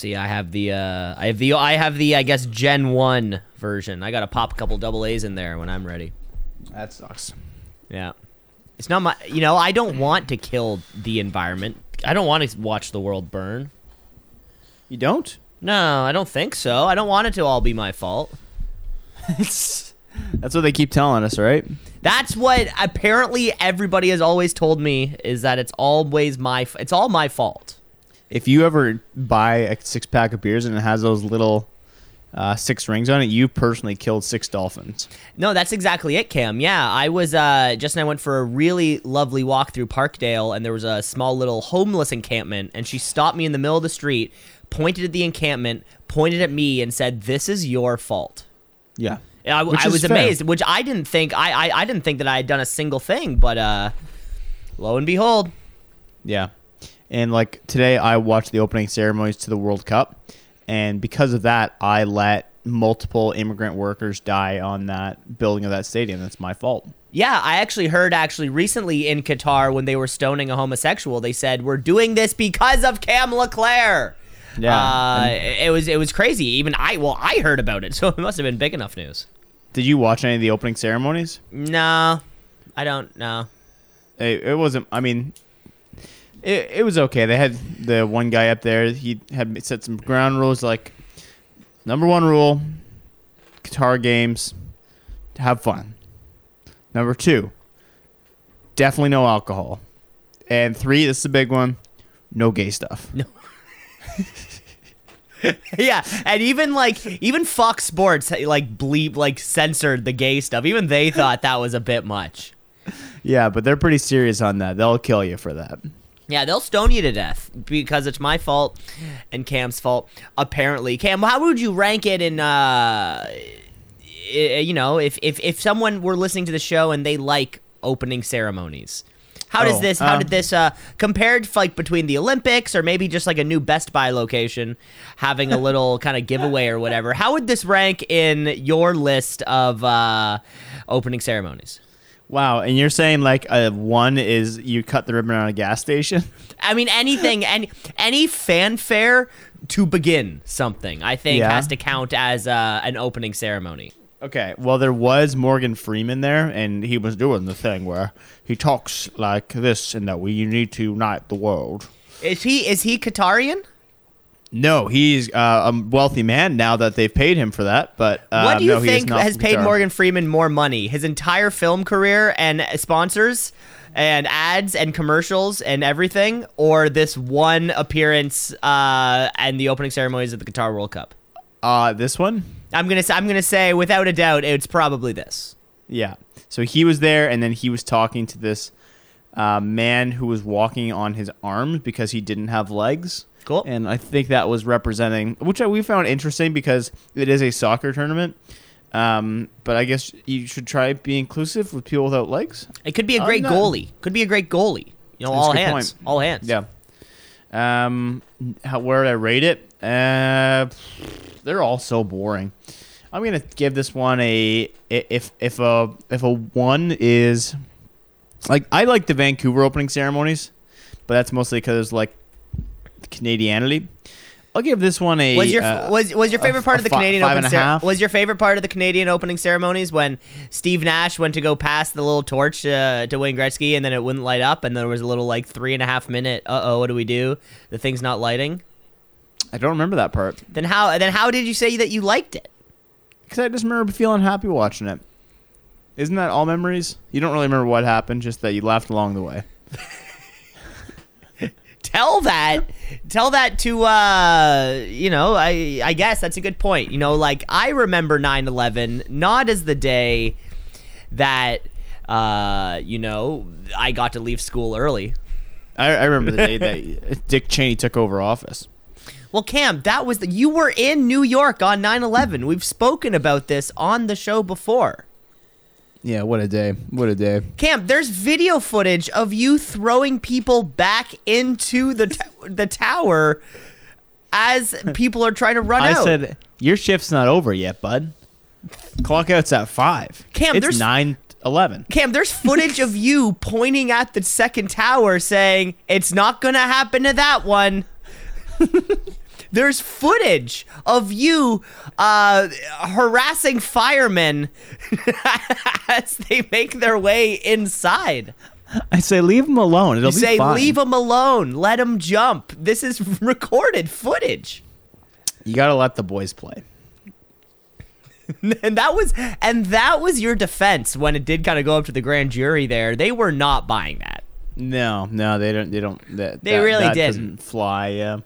See, I have the uh, I have the I have the I guess Gen One version. I gotta pop a couple double A's in there when I'm ready. That sucks. Yeah, it's not my. You know, I don't want to kill the environment. I don't want to watch the world burn. You don't? No, I don't think so. I don't want it to all be my fault. It's that's what they keep telling us, right? That's what apparently everybody has always told me is that it's always my it's all my fault. If you ever buy a six pack of beers and it has those little uh, six rings on it, you personally killed six dolphins. No, that's exactly it, Cam. Yeah, I was uh Jess and I went for a really lovely walk through Parkdale and there was a small little homeless encampment and she stopped me in the middle of the street, pointed at the encampment, pointed at me and said, "This is your fault." Yeah. I, I was fair. amazed, which I didn't think I, I I didn't think that I had done a single thing, but uh lo and behold, Yeah. And like today, I watched the opening ceremonies to the World Cup, and because of that, I let multiple immigrant workers die on that building of that stadium. That's my fault. Yeah, I actually heard actually recently in Qatar when they were stoning a homosexual, they said we're doing this because of Cam Leclerc. Yeah, uh, and- it was it was crazy. Even I well, I heard about it, so it must have been big enough news. Did you watch any of the opening ceremonies? No, I don't know. It, it wasn't. I mean, it, it was okay. They had the one guy up there. He had set some ground rules like number one rule: guitar games, have fun. Number two, definitely no alcohol. And three, this is a big one: no gay stuff. No. yeah, and even like even Fox Sports eh, like bleep like censored the gay stuff. Even they thought that was a bit much. Yeah, but they're pretty serious on that. They'll kill you for that. Yeah, they'll stone you to death because it's my fault and Cam's fault. Apparently, Cam, how would you rank it in? uh You know, if if if someone were listening to the show and they like opening ceremonies, how does Oh, this? How um, did this uh compared like between the Olympics or maybe just like a new Best Buy location having a little kind of giveaway or whatever? How would this rank in your list of uh opening ceremonies? Wow, and you're saying like a one is you cut the ribbon on a gas station? I mean, anything, any any fanfare to begin something, I think, Yeah. has to count as uh, an opening ceremony. Okay, well, there was Morgan Freeman there, and he was doing the thing where he talks like this, and that we you need to unite the world. Is he is he Qatarian? No, he's uh, a wealthy man now that they've paid him for that. But uh, what do you no, think has paid. Morgan Freeman more money? His entire film career and sponsors and ads and commercials and everything, or this one appearance uh, and the opening ceremonies of the Qatar World Cup? Uh, this one, I'm gonna say, I'm gonna say without a doubt, it's probably this. yeah. So he was there, and then he was talking to this uh, man who was walking on his arms because he didn't have legs. Cool. And I think that was representing, which we found interesting because it is a soccer tournament. Um, but I guess you should try be inclusive with people without legs. It could be a I'm great goalie. Could be a great goalie. You know, That's all hands, point. all hands. Yeah. Um, how, where did I rate it? Uh, they're all so boring. I'm gonna give this one a if if a if a one is like I like the Vancouver opening ceremonies, but that's mostly because like Canadianity. I'll give this one a Was your uh, was was your favorite part of the Canadian five opening cer- was your favorite part of the Canadian opening ceremonies when Steve Nash went to go pass the little torch uh, to Wayne Gretzky and then it wouldn't light up and there was a little like three and a half minute uh oh what do we do the thing's not lighting I don't remember that part then how then how did you say that you liked it because I just remember feeling happy watching it. Isn't that all memories? You don't really remember what happened, just that you laughed along the way. tell that tell that to uh you know i i guess that's a good point. You know like i remember 9-11 not as the day that uh you know i got to leave school early. I, I remember the day that Dick Cheney took over office. well cam that was the you were in new york on 9-11 we've spoken about this on the show before Yeah, what a day! What a day! Cam, there's video footage of you throwing people back into the t- the tower as people are trying to run out. I out. said your shift's not over yet, bud. Clock out's at five. Cam, it's there's- nine eleven. Cam, there's footage of you pointing at the second tower saying, It's not gonna happen to that one. there's footage of you uh, harassing firemen as they make their way inside. I say leave him alone. It'll You be say, fine. leave him alone. Let him jump. This is recorded footage. You gotta let the boys play. and that was and that was your defense when it did kind of go up to the grand jury there. They were not buying that. No, no, they don't. They don't. That, They that- really that didn't. fly. Yeah.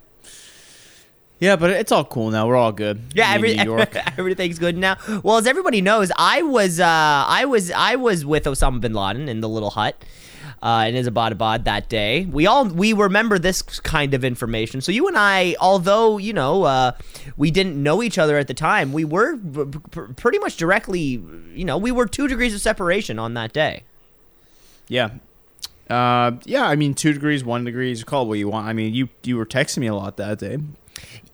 Yeah, but it's all cool now. We're all good. Yeah, every, New York. everything's good now. Well, as everybody knows, I was uh, I was I was with Osama bin Laden in the little hut. Uh, in Isabadabad that day, we all we remember this kind of information. So you and I, although you know uh, we didn't know each other at the time, we were p- p- pretty much directly, you know, we were two degrees of separation on that day. yeah. Uh, yeah. I mean, two degrees, one degree. You call it what you want. I mean, you you were texting me a lot that day.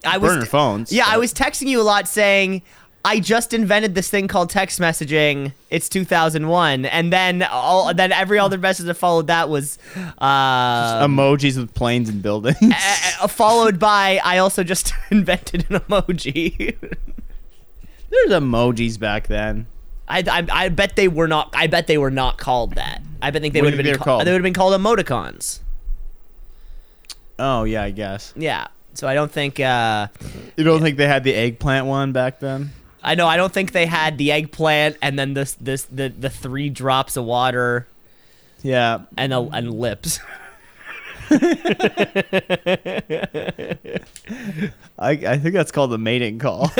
I was phones. Yeah, I was texting you a lot saying I just invented this thing called text messaging. It's 2001, and then all then every other message that followed that was uh, emojis with planes and buildings. uh, followed by I also just invented an emoji. There's emojis back then. I, I, I bet they were not. I bet they were not called that. I bet think they would have been ca- called? They would have been called emoticons. Oh yeah, I guess. Yeah. So I don't think. Uh, You don't think they had the eggplant one back then? I know. I don't think they had the eggplant and then this this the the three drops of water Yeah. and a, and lips. I, I think that's called the mating call.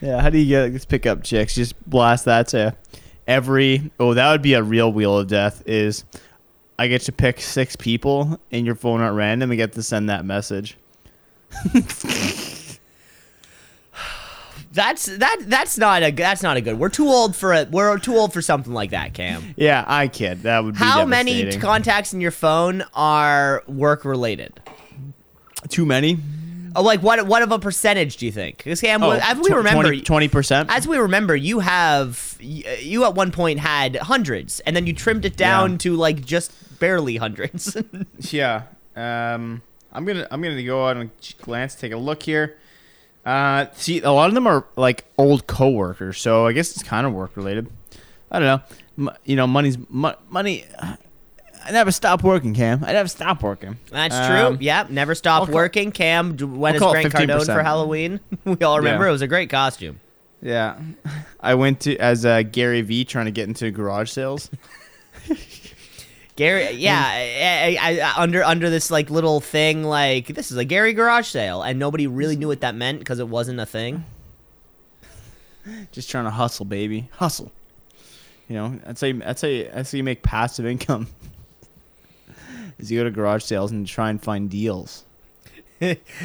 yeah, how do you get let's pick up chicks? Just blast that to every oh, that would be a real wheel of death is I get to pick six people in your phone at random and get to send that message. That's that that's not a that's not a good. We're too old for it. We're too old for something like that, Cam. Yeah, I kid. That would be How many contacts in your phone are work related? Too many? Oh, like what what of a percentage do you think? Because Cam, as we remember, twenty percent. as we remember, you have you at one point had hundreds, and then you trimmed it down Yeah. to like just barely hundreds. Yeah. Um, I'm gonna I'm gonna go out and glance, take a look here. Uh, see, a lot of them are like old coworkers, so I guess it's kind of work related. I don't know. M- you know, money's mo- money. I never stop working, Cam. I never stop working. That's Um, true. Yep, never stopped I'll working. Cam went as I'll it Grant Cardone for Halloween. we all remember Yeah. it was a great costume. Yeah, I went to as uh, Gary V trying to get into garage sales. Gary, yeah, I, I, I, under under this like little thing, like this is a Gary garage sale, and nobody really knew what that meant because it wasn't a thing. Just trying to hustle, baby, hustle. You know, that's how you, that's how you, that's how you make passive income. Is you go to garage sales and try and find deals.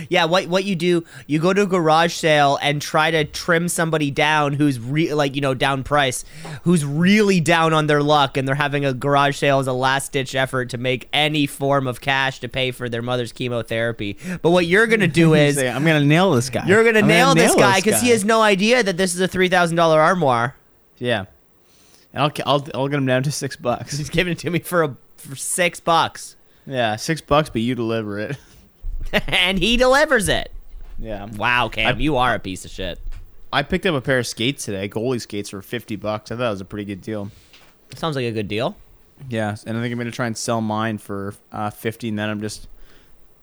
Yeah, what what you do, you go to a garage sale and try to trim somebody down who's re- like you know down price, who's really down on their luck, and they're having a garage sale as a last ditch effort to make any form of cash to pay for their mother's chemotherapy. But what you're gonna do is Say, I'm gonna nail this guy. you're gonna nail this guy because he has no idea that this is a three thousand dollar armoire. Yeah, and I'll, I'll I'll get him down to six bucks. He's giving it to me for a for six bucks, Yeah, six bucks, but you deliver it. and he delivers it. Yeah, Wow, Cam, I- you are a piece of shit. I picked up a pair of skates today, goalie skates for fifty bucks. I thought it was a pretty good deal. Sounds like a good deal. Yeah, and I think I'm gonna try and sell mine for uh, fifty, and then I'm just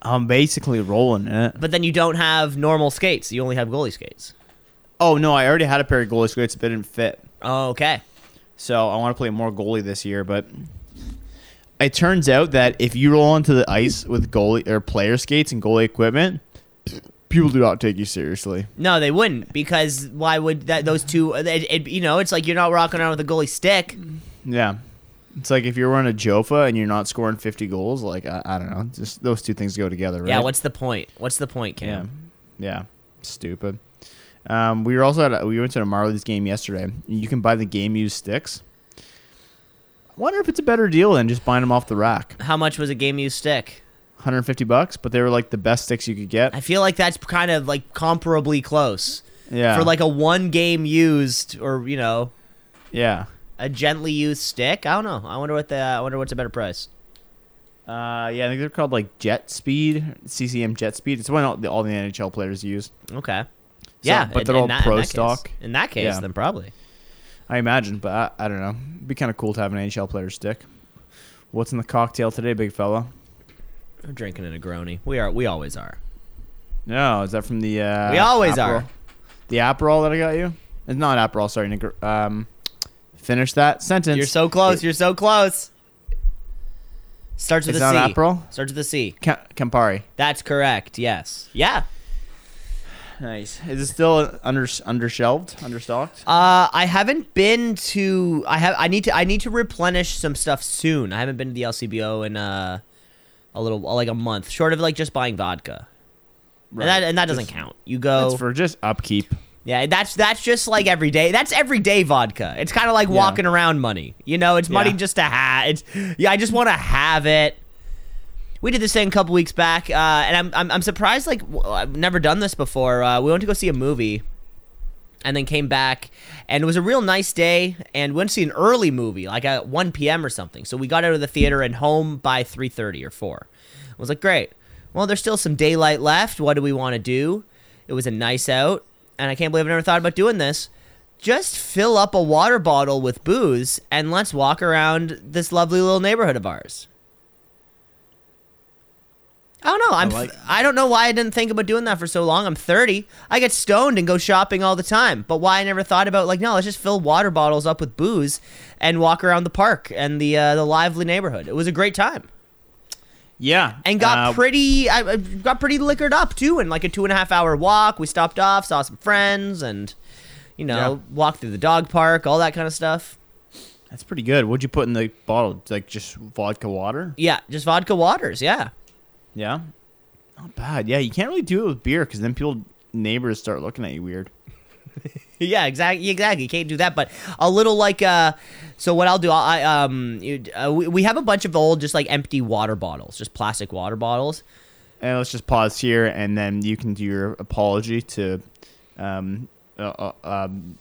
I'm basically rolling in it. But then you don't have normal skates. You only have goalie skates. Oh no, I already had a pair of goalie skates, but it didn't fit. Okay. So I want to play more goalie this year, but it turns out that if you roll onto the ice with goalie or player skates and goalie equipment, people do not take you seriously. No, they wouldn't because why would that? Those two, it, it, you know, it's like you're not rocking around with a goalie stick. Yeah. It's like if you're wearing a Jofa and you're not scoring 50 goals, like I, I don't know, just those two things go together, right? Yeah. What's the point? What's the point, yeah, Cam? yeah, stupid. Um, we were also at a, we went to a Marlies game yesterday. You can buy the game used sticks. Wonder if it's a better deal than just buying them off the rack. How much was a game used stick? 150 bucks, but they were like the best sticks you could get. I feel like that's kind of like comparably close Yeah, for like a one game used or you know yeah. a gently used stick. I don't know. I wonder what the I wonder what's a better price. Uh, yeah, I think they're called like Jet Speed, CCM Jet Speed. It's one all the, all the NHL players use. Okay. Yeah, but they're in all that- in pro that case- stock. In that case, Yeah. then probably. I imagine, but I, I don't know. It'd be kind of cool to have an NHL player stick. What's in the cocktail today, big fella? We're drinking a Negroni. We are. We always are. No, is that from the? Uh, We always Aperol? are. The Aperol that I got you? It's not Aperol. Sorry, Negr- um, finish that sentence. You're so close. You're so close. Starts with It's a not C. Aperol. Starts with a C. Ca- Campari. That's correct. Yes. Yeah. Nice. Is it still under undershelved, understocked? Uh, I haven't been to. I have. I need to. I need to replenish some stuff soon. I haven't been to the LCBO in uh, a little like a month, short of like just buying vodka. And that and that doesn't count. You go. For just upkeep. Yeah, that's that's just like every day. That's everyday vodka. It's kind of like Yeah. walking around money. You know, it's money Yeah. just to have. It's yeah, I just want to have it. We did this thing a couple weeks back, uh, and I'm, I'm I'm surprised. Like I've never done this before. Uh, we went to go see a movie, and then came back, and it was a real nice day. And went to see an early movie, like at 1 p.m. or something. So we got out of the theater and home by 3:30 or 4. I was like, great. Well, there's still some daylight left. What do we want to do? It was a nice out, and I can't believe I never thought about doing this. Just fill up a water bottle with booze and let's walk around this lovely little neighborhood of ours. I don't know. I'm. like- I don't know why I didn't think about doing that for so long. I'm 30. I get stoned and go shopping all the time. But why I never thought about like no, let's just fill water bottles up with booze and walk around the park and the uh, the lively neighborhood. It was a great time Yeah. and got uh, pretty. I I got pretty liquored up too. In like a two and a half hour walk, we stopped off, saw some friends, and you know Yeah. walked through the dog park, all that kind of stuff. That's pretty good. What'd you put in the bottle? Like just vodka water? Yeah, just vodka waters. Yeah. Yeah. Not bad. Yeah, you can't really do it with beer because then people neighbors start looking at you weird. Yeah, exactly. Exactly. You can't do that, but a little like uh. So what I'll do, I um, uh, we, we have a bunch of old, just like empty water bottles, just plastic water bottles. And let's just pause here, and then you can do your apology to um, uh, uh, um,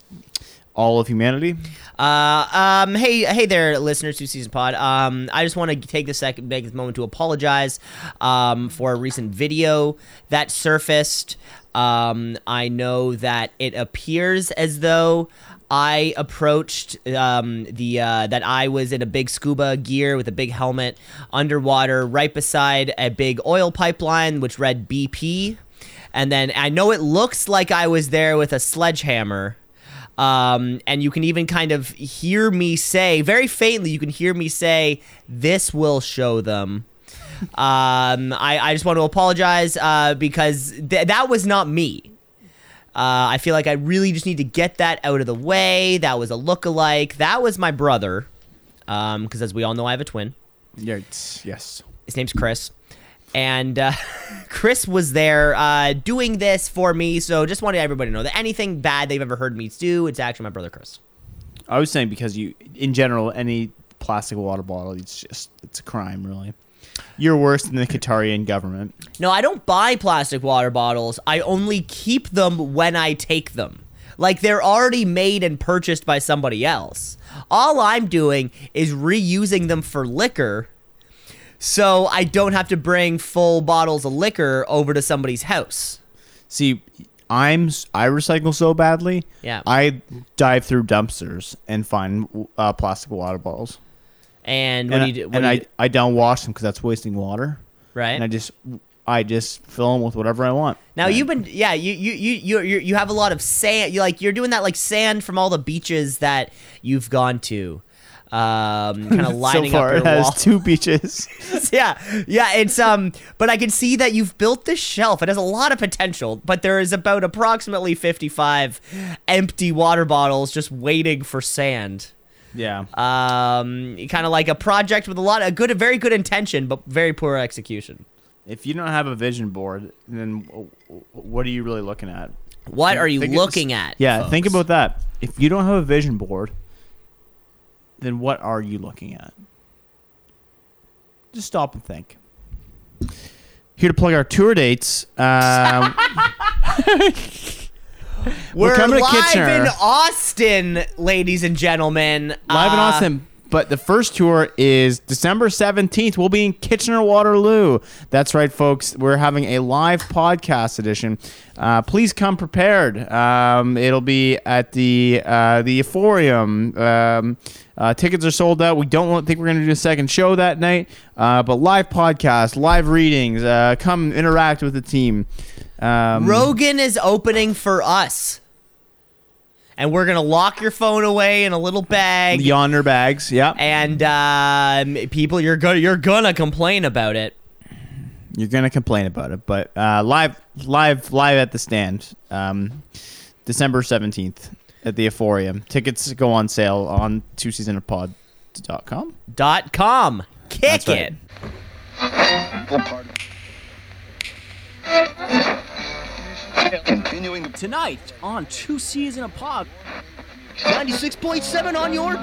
all of humanity. Uh, um, hey, hey there, listeners to Season Pod. Um, I just want to take this second, make this moment to apologize, um, for a recent video that surfaced. Um, I know that it appears as though I approached um, the uh, that I was in a big scuba gear with a big helmet underwater, right beside a big oil pipeline which read BP, and then I know it looks like I was there with a sledgehammer. Um, and you can even kind of hear me say, very faintly, you can hear me say, "This will show them." um, I, I just want to apologize uh, because th- that was not me. Uh, I feel like I really just need to get that out of the way. That was a look-alike. That was my brother, because as we all know, I have a twin. Yeah, yes. His name's Chris. And uh, Chris was there uh, doing this for me. So just wanted everybody to know that anything bad they've ever heard me do, it's actually my brother Chris. I was saying because you, in general, any plastic water bottle, it's just it's a crime, really. You're worse than the Qatarian government. No, I don't buy plastic water bottles. I only keep them when I take them. Like they're already made and purchased by somebody else. All I'm doing is reusing them for liquor. So I don't have to bring full bottles of liquor over to somebody's house. See, I'm I recycle so badly. Yeah. I dive through dumpsters and find uh, plastic water bottles, And what and, do you do? I, and do you I do? I don't wash them because that's wasting water. right? And I just I just fill them with whatever I want. Now And- you've been yeah you you you you you you have a lot of sand you like you're doing that like sand from all the beaches that you've gone to, um, kind of lining so far up it has wall. two beaches. yeah yeah it's um but I can see that you've built this shelf. It has a lot of potential, but there is about approximately fifty five empty water bottles just waiting for sand. yeah. Um, kind of like a project with a lot of good, a very good intention, but very poor execution. If you don't have a vision board, then what are you really looking at? What are you looking at? Yeah, think about that. If you don't have a vision board, then what are you looking at? Just stop and think. Here to plug our tour dates. Um, We're, coming to live Kitchener. in Austin, ladies and gentlemen. live in Uh, Austin. But the first tour is December 17th. We'll be in Kitchener Waterloo. That's right, folks. We're having a live podcast edition. Uh, please come prepared. Um, it'll be at the uh, the Euphorium. Um, uh, tickets are sold out. We don't think we're going to do a second show that night, uh, but live podcast, live readings. Uh, come interact with the team. Um, Rogan is opening for us. And we're gonna lock your phone away in a little bag. Yondr bags. Yeah. And um, people, you're gonna you're gonna complain about it. You're gonna complain about it, but uh, live, live, live at the stand, um, December seventeenth at the Euphorium. Tickets go on sale on two seasonofpod.com. Dot com. dot com. Kick That's right. Continuing Tonight on Two Seas in a Pod. 96.7 on your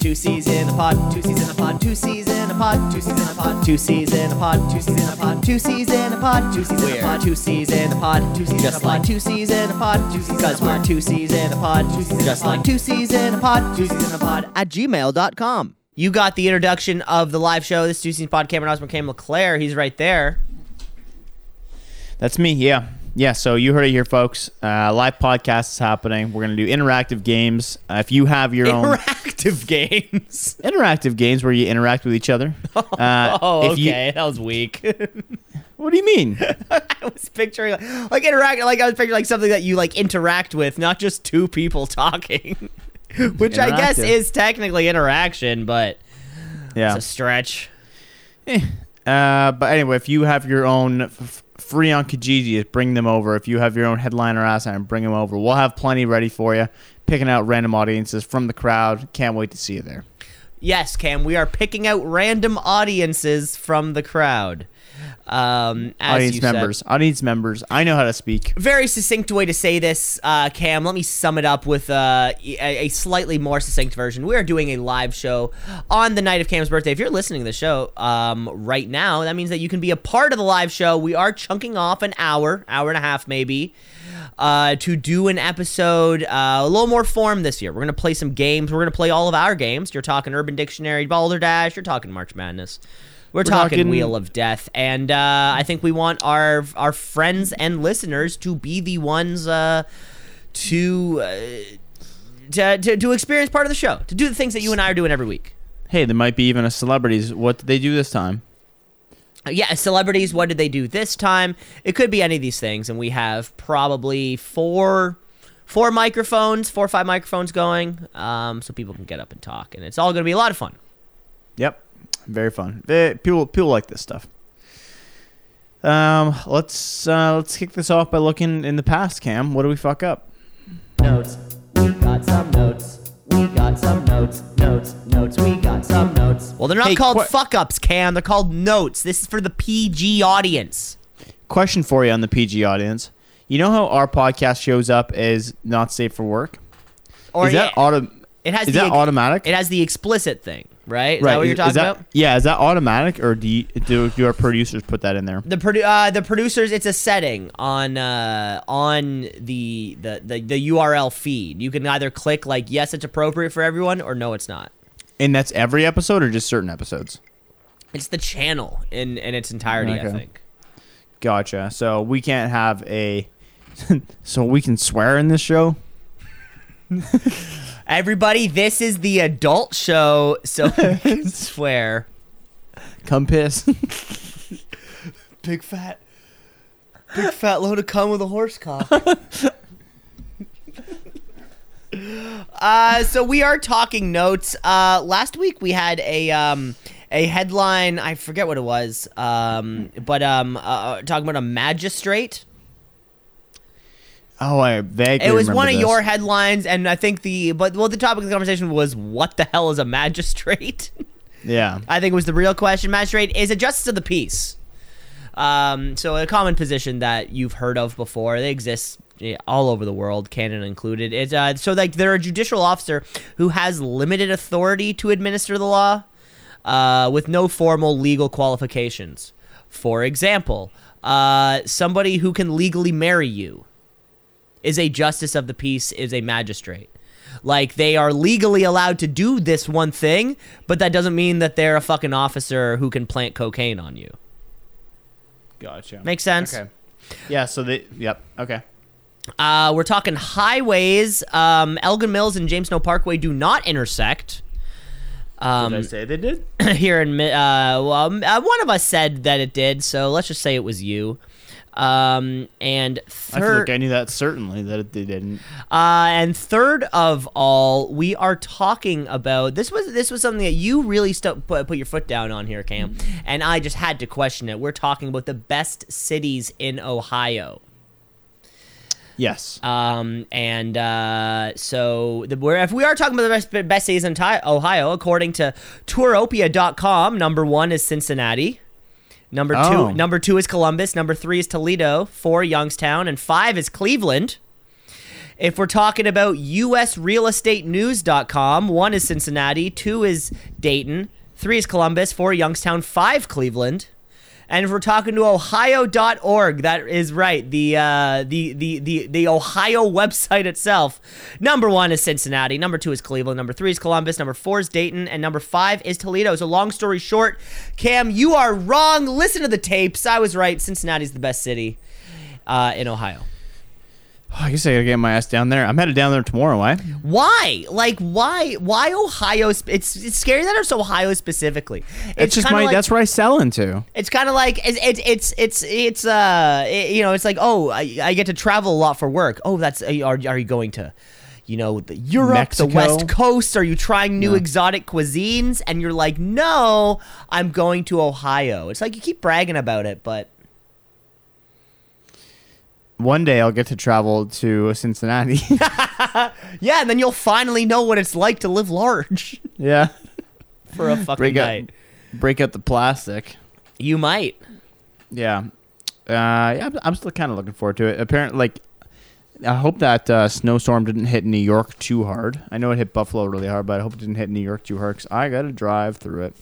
Two C's in a pod, two C's in a pod, two C's in a pod, two C's in a pod, two C's in a pod, two C's in a pod, two C's in a pod, two C's in a pod, two C's in a pod, two C's just like two C's in a pod, two C's because we're two C's in a pod, two C's just like two C's in a pod, two C's in a pod at gmail.com. You got the introduction of the live show. This is two C's pod. Cameron Osborne, Cam LeClaire. He's right there. That's me. Yeah, yeah. So you heard it here, folks. Uh, live podcast is happening. We're gonna do interactive games. Uh, if you have your own Interactive games. interactive games where you interact with each other, uh, Oh, if you- okay. that was weak. what do you mean? I was picturing like, like interact like I was picturing like something that you like interact with, not just two people talking. Which I guess is technically interaction, but Yeah. it's a stretch. Eh. Uh, but anyway, if you have your own f- free on Kijiji, bring them over. If you have your own headliner ass iron, bring them over. We'll have plenty ready for you. Picking out random audiences from the crowd. Can't wait to see you there. Yes, Cam, we are picking out random audiences from the crowd. Um, as audience you said. members. Audience members. I know how to speak. very succinct way to say this, uh, Cam. Let me sum it up with uh, a, a slightly more succinct version. We are doing a live show on the night of Cam's birthday. If you're listening to the show um, right now, that means that you can be a part of the live show. We are chunking off an hour, hour and a half maybe, uh, to do an episode uh, a little more form this year. We're gonna play some games. We're gonna play all of our games. You're talking Urban Dictionary, Balderdash. You're talking March Madness. We're, talking, talking- Wheel of Death, and uh, I think we want our our friends and listeners to be the ones uh, to, uh, to to to experience part of the show, to do the things that you and I are doing every week. Hey, there might be even a celebrities. What did they do this time? Uh, Yeah, celebrities. What did they do this time? It could be any of these things, and we have probably four four microphones, four or five microphones going, um, so people can get up and talk, and it's all going to be a lot of fun. Yep, very fun. Ve- People people like this stuff. Um, let's uh, let's kick this off by looking in the past. Cam, what do we fuck up? Notes. We got some notes. We got some notes. Notes. Notes. We got some notes. Well, they're not Hey, called que- fuck ups, Cam. They're called notes. This is for the PG audience. Question for you on the PG audience. You know how our podcast shows up as not safe for work? Or is that yeah, auto? it has Is the that ex- automatic? It has the explicit thing, right? Is right. that what you're is talking that- about? Yeah. Is that automatic, or do you, do do our producers put that in there? The produ- uh, the producers, it's a setting on uh, on the, the the the URL feed. You can either click like yes, it's appropriate for everyone, or no, it's not. And that's every episode, or just certain episodes? It's the channel in in its entirety. I think. Gotcha. So we can't have a. so we can swear in this show. Everybody, this is the adult show, so you can swear. Come piss. Big fat, big fat load of cum with a horse cock. uh, so we are talking notes. Uh, last week we had a um a headline. I forget what it was. Um, but um, uh, talking about a magistrate. Oh, I vaguely It was one of your headlines, and I think the but well, the topic of the conversation was what the hell is a magistrate. Yeah. I think it was the real question. Magistrate is a justice of the peace. Um, so a common position that you've heard of before. They exist all over the world, Canada included. It's uh, so like they're a judicial officer who has limited authority to administer the law, uh, with no formal legal qualifications. For example, uh, somebody who can legally marry you. Is a justice of the peace, is a magistrate. Like they are legally allowed to do this one thing, but that doesn't mean that they're a fucking officer who can plant cocaine on you. Gotcha. Makes sense? Okay. Yeah. So they. Yep. Okay. Uh, we're talking highways. Um, Elgin Mills and James Snow Parkway do not intersect. Um, Did I say they did? here in uh, well, um, uh, one of us said that it did, so let's just say it was you. Um, and I feel like I knew that certainly that they didn't. uh, and third of all, we are talking about this was this was something that you really stu- put, put your foot down on here, Cam, and I just had to question it. We're talking about the best cities in Ohio. Yes. Um, and uh, so the, we're, if we are talking about the best, best cities in Ohio, according to Touropia.com, number one is Cincinnati. Number Oh. two, number two is Columbus. Number three is Toledo. Four, Youngstown, and five is Cleveland. If we're talking about USRealEstateNews.com, one is Cincinnati, two is Dayton, three is Columbus, four Youngstown, five Cleveland. And if we're talking to Ohio.org, that is right. The uh, the, the the the Ohio website itself. Number one is Cincinnati. Number two is Cleveland. Number three is Columbus. Number four is Dayton, and number five is Toledo. So long story short, Cam, you are wrong. Listen to the tapes. I was right. Cincinnati's the best city uh, in Ohio. I guess I gotta get my ass down there. I'm headed down there tomorrow. Why? Why? Like why? Why Ohio? sp- It's it's scary that it's Ohio specifically. It's just my. like- that's where I sell into. It's kind of like it's it's it's it's it's uh it- you know it's like oh I, I get to travel a lot for work. Oh that's are you- are, are you going to you know the Europe, Mexico? the West Coast? Are you trying new No. exotic cuisines? And you're like no, I'm going to Ohio. It's like you keep bragging about it, but One day I'll get to travel to Cincinnati. yeah, and then you'll finally know what it's like to live large yeah. for a fucking Break out, night. break out the plastic. You might. Yeah. Uh, yeah, I'm- I'm still kind of looking forward to it. Apparently, like, I hope that uh, snowstorm didn't hit New York too hard. I know it hit Buffalo really hard, but I hope it didn't hit New York too hard because I got to drive through it.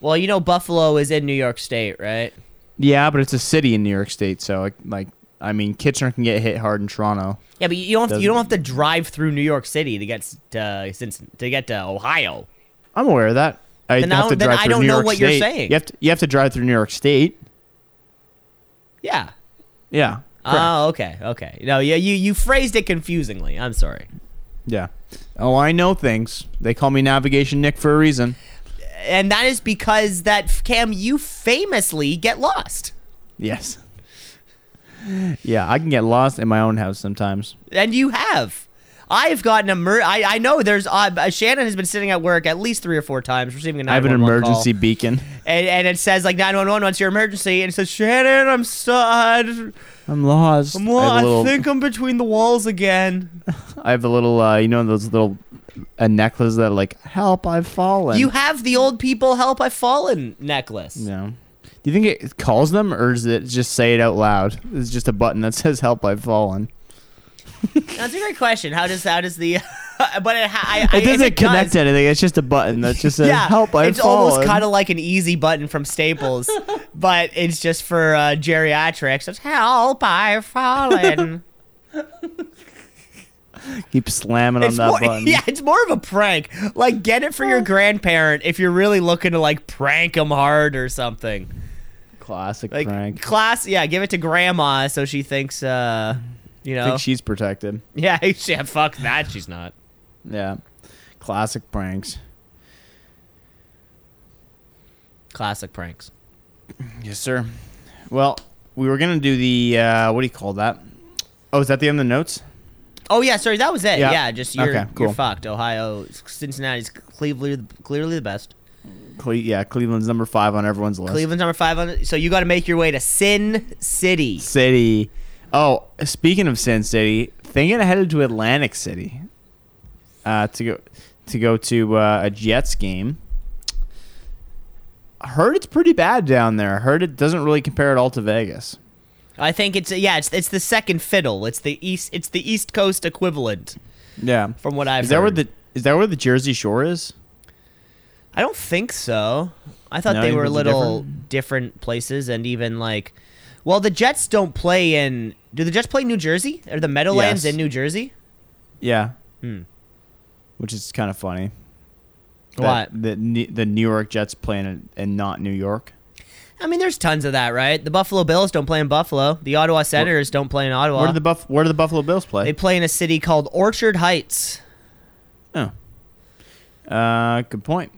Well, you know Buffalo is in New York State, right? Yeah, but it's a city in New York State, so like, like I mean, Kitchener can get hit hard in Toronto. Yeah, but you don't have to, you don't have to drive through New York City to get to since to get to Ohio. I'm aware of that. Uh, I Then have to drive I through don't New know York what you're saying. You have to you have to drive through New York State. Yeah. Yeah. Oh, okay, okay. No, yeah, you you phrased it confusingly. I'm sorry. Yeah. Oh, I know things. They call me Navigation Nick for a reason. And that is because that Cam, you famously get lost, Yes. Yeah, I can get lost in my own house sometimes. and you have. I've gotten a mer- I, I know there's uh, Shannon has been sitting at work at least three or four times receiving a I have an 911 call. emergency beacon. and, and it says like 911 what's your emergency and it says Shannon I'm sad I'm lost. I'm lost. I a I little, think I'm between the walls again I have a little, uh, you know, those little a necklace that are like help I've fallen. you have the old people help I've fallen necklace No. You think it calls them, or does it just say it out loud? It's just a button that says "Help, I've fallen." That's a great question. How does how does the but it, ha- I, I, It doesn't it connect does, to anything. It's just a button that just says yeah, "Help, I've fallen. it's fallen." almost kind of like an easy button from Staples, but it's just for uh, geriatrics. It's help, I've fallen. keep slamming on it's that more, button. yeah, it's more of a prank. Like, get it for your grandparent if you're really looking to like prank them hard or something. Classic Like prank. class, yeah, give it to grandma so she thinks, uh, you know, think she's protected. yeah, yeah, fuck that, she's not. Yeah. Classic pranks. Classic pranks. Yes, sir. Well, we were gonna do the uh, what do you call that? Oh, is that the end of the notes? Oh yeah, sorry, that was it. Yeah, Yeah. just you're Okay, you're fucked. Ohio, Cincinnati's clearly clearly the best. Cle- yeah, Cleveland's number five on everyone's list. Cleveland's number five on. it. So you got to make your way to Sin City. City. Oh, speaking of Sin City, thinking headed to Atlantic City uh, to go to go to uh, a Jets game. I heard it's pretty bad down there. I heard it doesn't really compare at all to Vegas. I think it's yeah, it's it's the second fiddle. It's the east. It's the East Coast equivalent, Yeah. from what I've Is that where heard. the is that where the Jersey Shore is? I don't think so. I thought No, they were little different? different places, and even like, Well, the Jets don't play in. Do the Jets play New Jersey? Are the Meadowlands Yes. in New Jersey? Yeah. Hmm. Which is kind of funny. What? That The the New York Jets playing in, and not New York. I mean, there's tons of that, right? The Buffalo Bills don't play in Buffalo. The Ottawa Senators don't play in Ottawa. Where do the Buff Where do the Buffalo Bills play? they play in a city called Orchard Heights. oh. Uh, good point.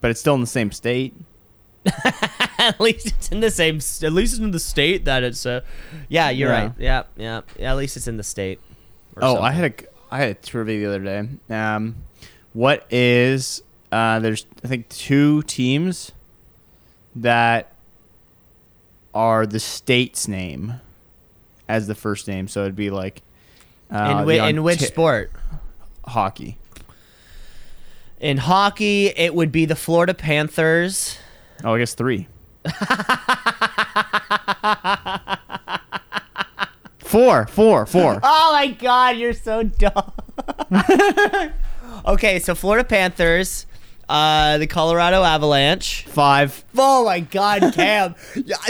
But it's still in the same state. at least it's in the same. At least it's in the state that it's. Uh, yeah, you're Yeah. right. Yeah, yeah, yeah. At least it's in the state. Oh, I had a I had a trivia the other day. Um, what is uh? There's I think two teams that are the state's name as the first name. So it'd be like uh, in, whi- in which sport? hockey. In hockey, it would be the Florida Panthers. Oh, I guess three. four, four, four. Oh my god, you're so dumb. okay, so Florida Panthers, uh, the Colorado Avalanche. Five. Oh my god, Cam.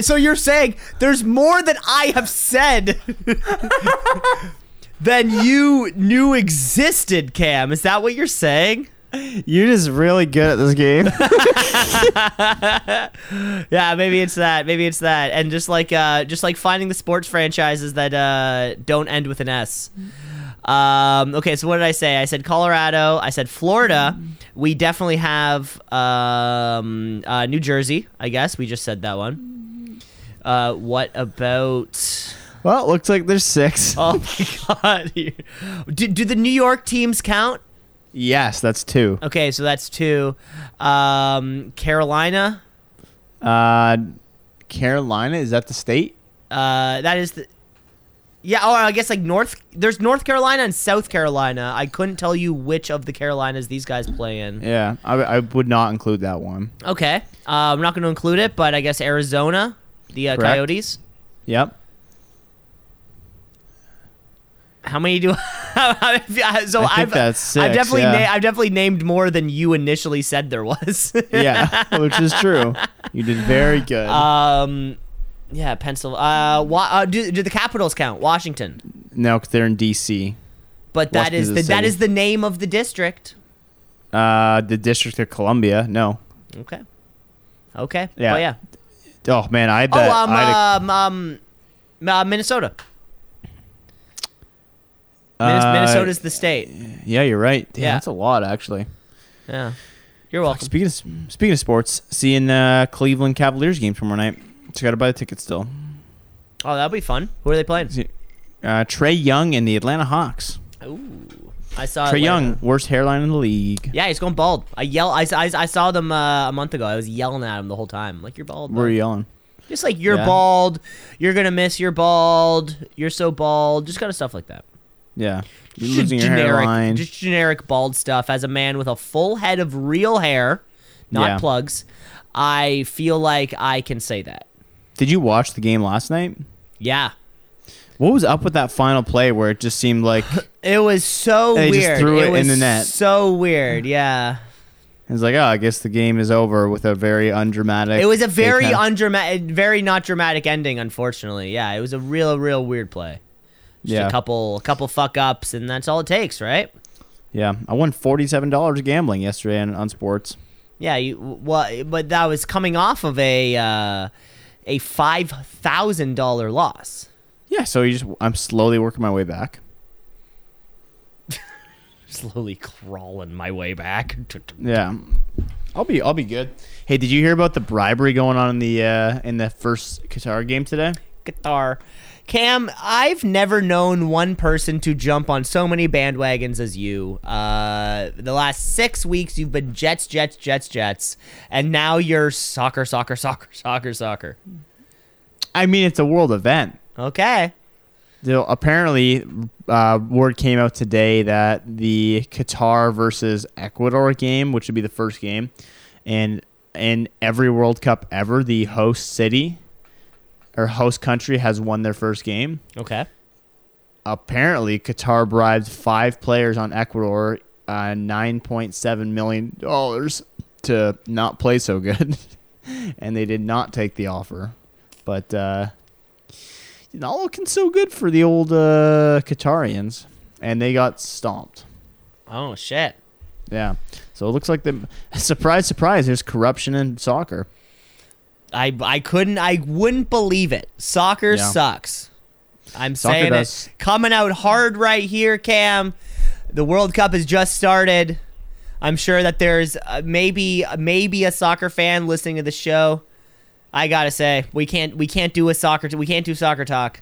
So you're saying there's more that I have said than you knew existed, Cam. Is that what you're saying? You're just really good at this game. Yeah, maybe it's that. Maybe it's that. And just like uh just like finding the sports franchises that uh don't end with an S. Um, okay, so what did I say? I said Colorado. I said Florida. We definitely have um, uh, New Jersey. I guess we just said that one. Uh, what about? well, it looks like there's six. Oh my god! do, do the New York teams count? Yes, that's two. Okay, so that's two. Um, Carolina. Uh, Carolina is that the state? Uh, that is the. Yeah, or I guess like North. There's North Carolina and South Carolina. I couldn't tell you which of the Carolinas these guys play in. Yeah, I, I would not include that one. Okay, uh, I'm not going to include it, but I guess Arizona, the uh, Coyotes. Yep. How many do? so I I've that's I've definitely yeah. na- I've definitely named more than you initially said there was. Yeah, which is true. You did very good. um, yeah, Pencil. Uh, wa- uh do, do the Capitals count? Washington, no, they're in D.C. but that is the that the name of the district. Uh, the District of Columbia. No. Okay. Okay. Yeah. Oh yeah. Oh man, I bet. Oh um I um um, uh, Minnesota. Minnes- uh, Minnesota's the state. Yeah, you're right. Damn, Yeah. that's a lot actually. Yeah. You're welcome. Speaking of speaking of sports, seeing uh, Cleveland Cavaliers game tomorrow night. Just got to buy the ticket still. Oh, that'll be fun. Who are they playing? Uh, Trae Young and the Atlanta Hawks. Ooh, I saw Trae Atlanta. Young, worst hairline in the league. Yeah, he's going bald. I yell. I, I, I saw them uh, a month ago. I was yelling at him the whole time. Like you're bald. Where are you yelling? Just like you're Yeah. bald. You're gonna miss You're bald. You're so bald. Just kind of stuff like that. Yeah, you're Just losing your generic, hairline. just generic bald stuff. As a man with a full head of real hair, not Yeah. plugs, I feel like I can say that. Did you watch the game last night? Yeah, What was up with that final play where it just seemed like it it was so They just weird. threw it in was the net. So weird. Yeah, It was like, oh, I guess the game is over with a very undramatic. it was a very undramatic, very not dramatic ending. Unfortunately, yeah, it was a real, real weird play. Just Yeah. a couple, a couple fuck ups, and that's all it takes, right? yeah. I won forty seven dollars gambling yesterday on, on sports. Yeah, you well, but that was coming off of a uh, a five thousand dollar loss. Yeah, so you just I'm slowly working my way back. Slowly crawling my way back. Yeah, I'll be I'll be good. Hey, did you hear about the bribery going on in the uh, in the first Qatar game today? Guitar. Cam, I've never known one person to jump on so many bandwagons as you. Uh, the last six weeks, you've been Jets, Jets, Jets, Jets, and now you're soccer, soccer, soccer, soccer, soccer. I mean, it's a world event. Okay. So apparently, uh, word came out today that the Qatar versus Ecuador game, which would be the first game, and in every World Cup ever, the host city or host country has won their first game. Okay. Apparently, Qatar bribed five players on Ecuador uh, nine point seven million dollars to not play so good, and they did not take the offer. but uh, not looking so good for the old uh, Qatarians, and they got stomped. Oh shit. Yeah, so it looks like the surprise, surprise. There's corruption in soccer. I I couldn't I wouldn't believe it. Soccer Yeah. sucks. I'm Soccer saying does. it. Coming out hard right here, Cam. The World Cup has just started. I'm sure that there's uh, maybe maybe a soccer fan listening to the show. I gotta say, we can't we can't do a soccer we can't do soccer talk.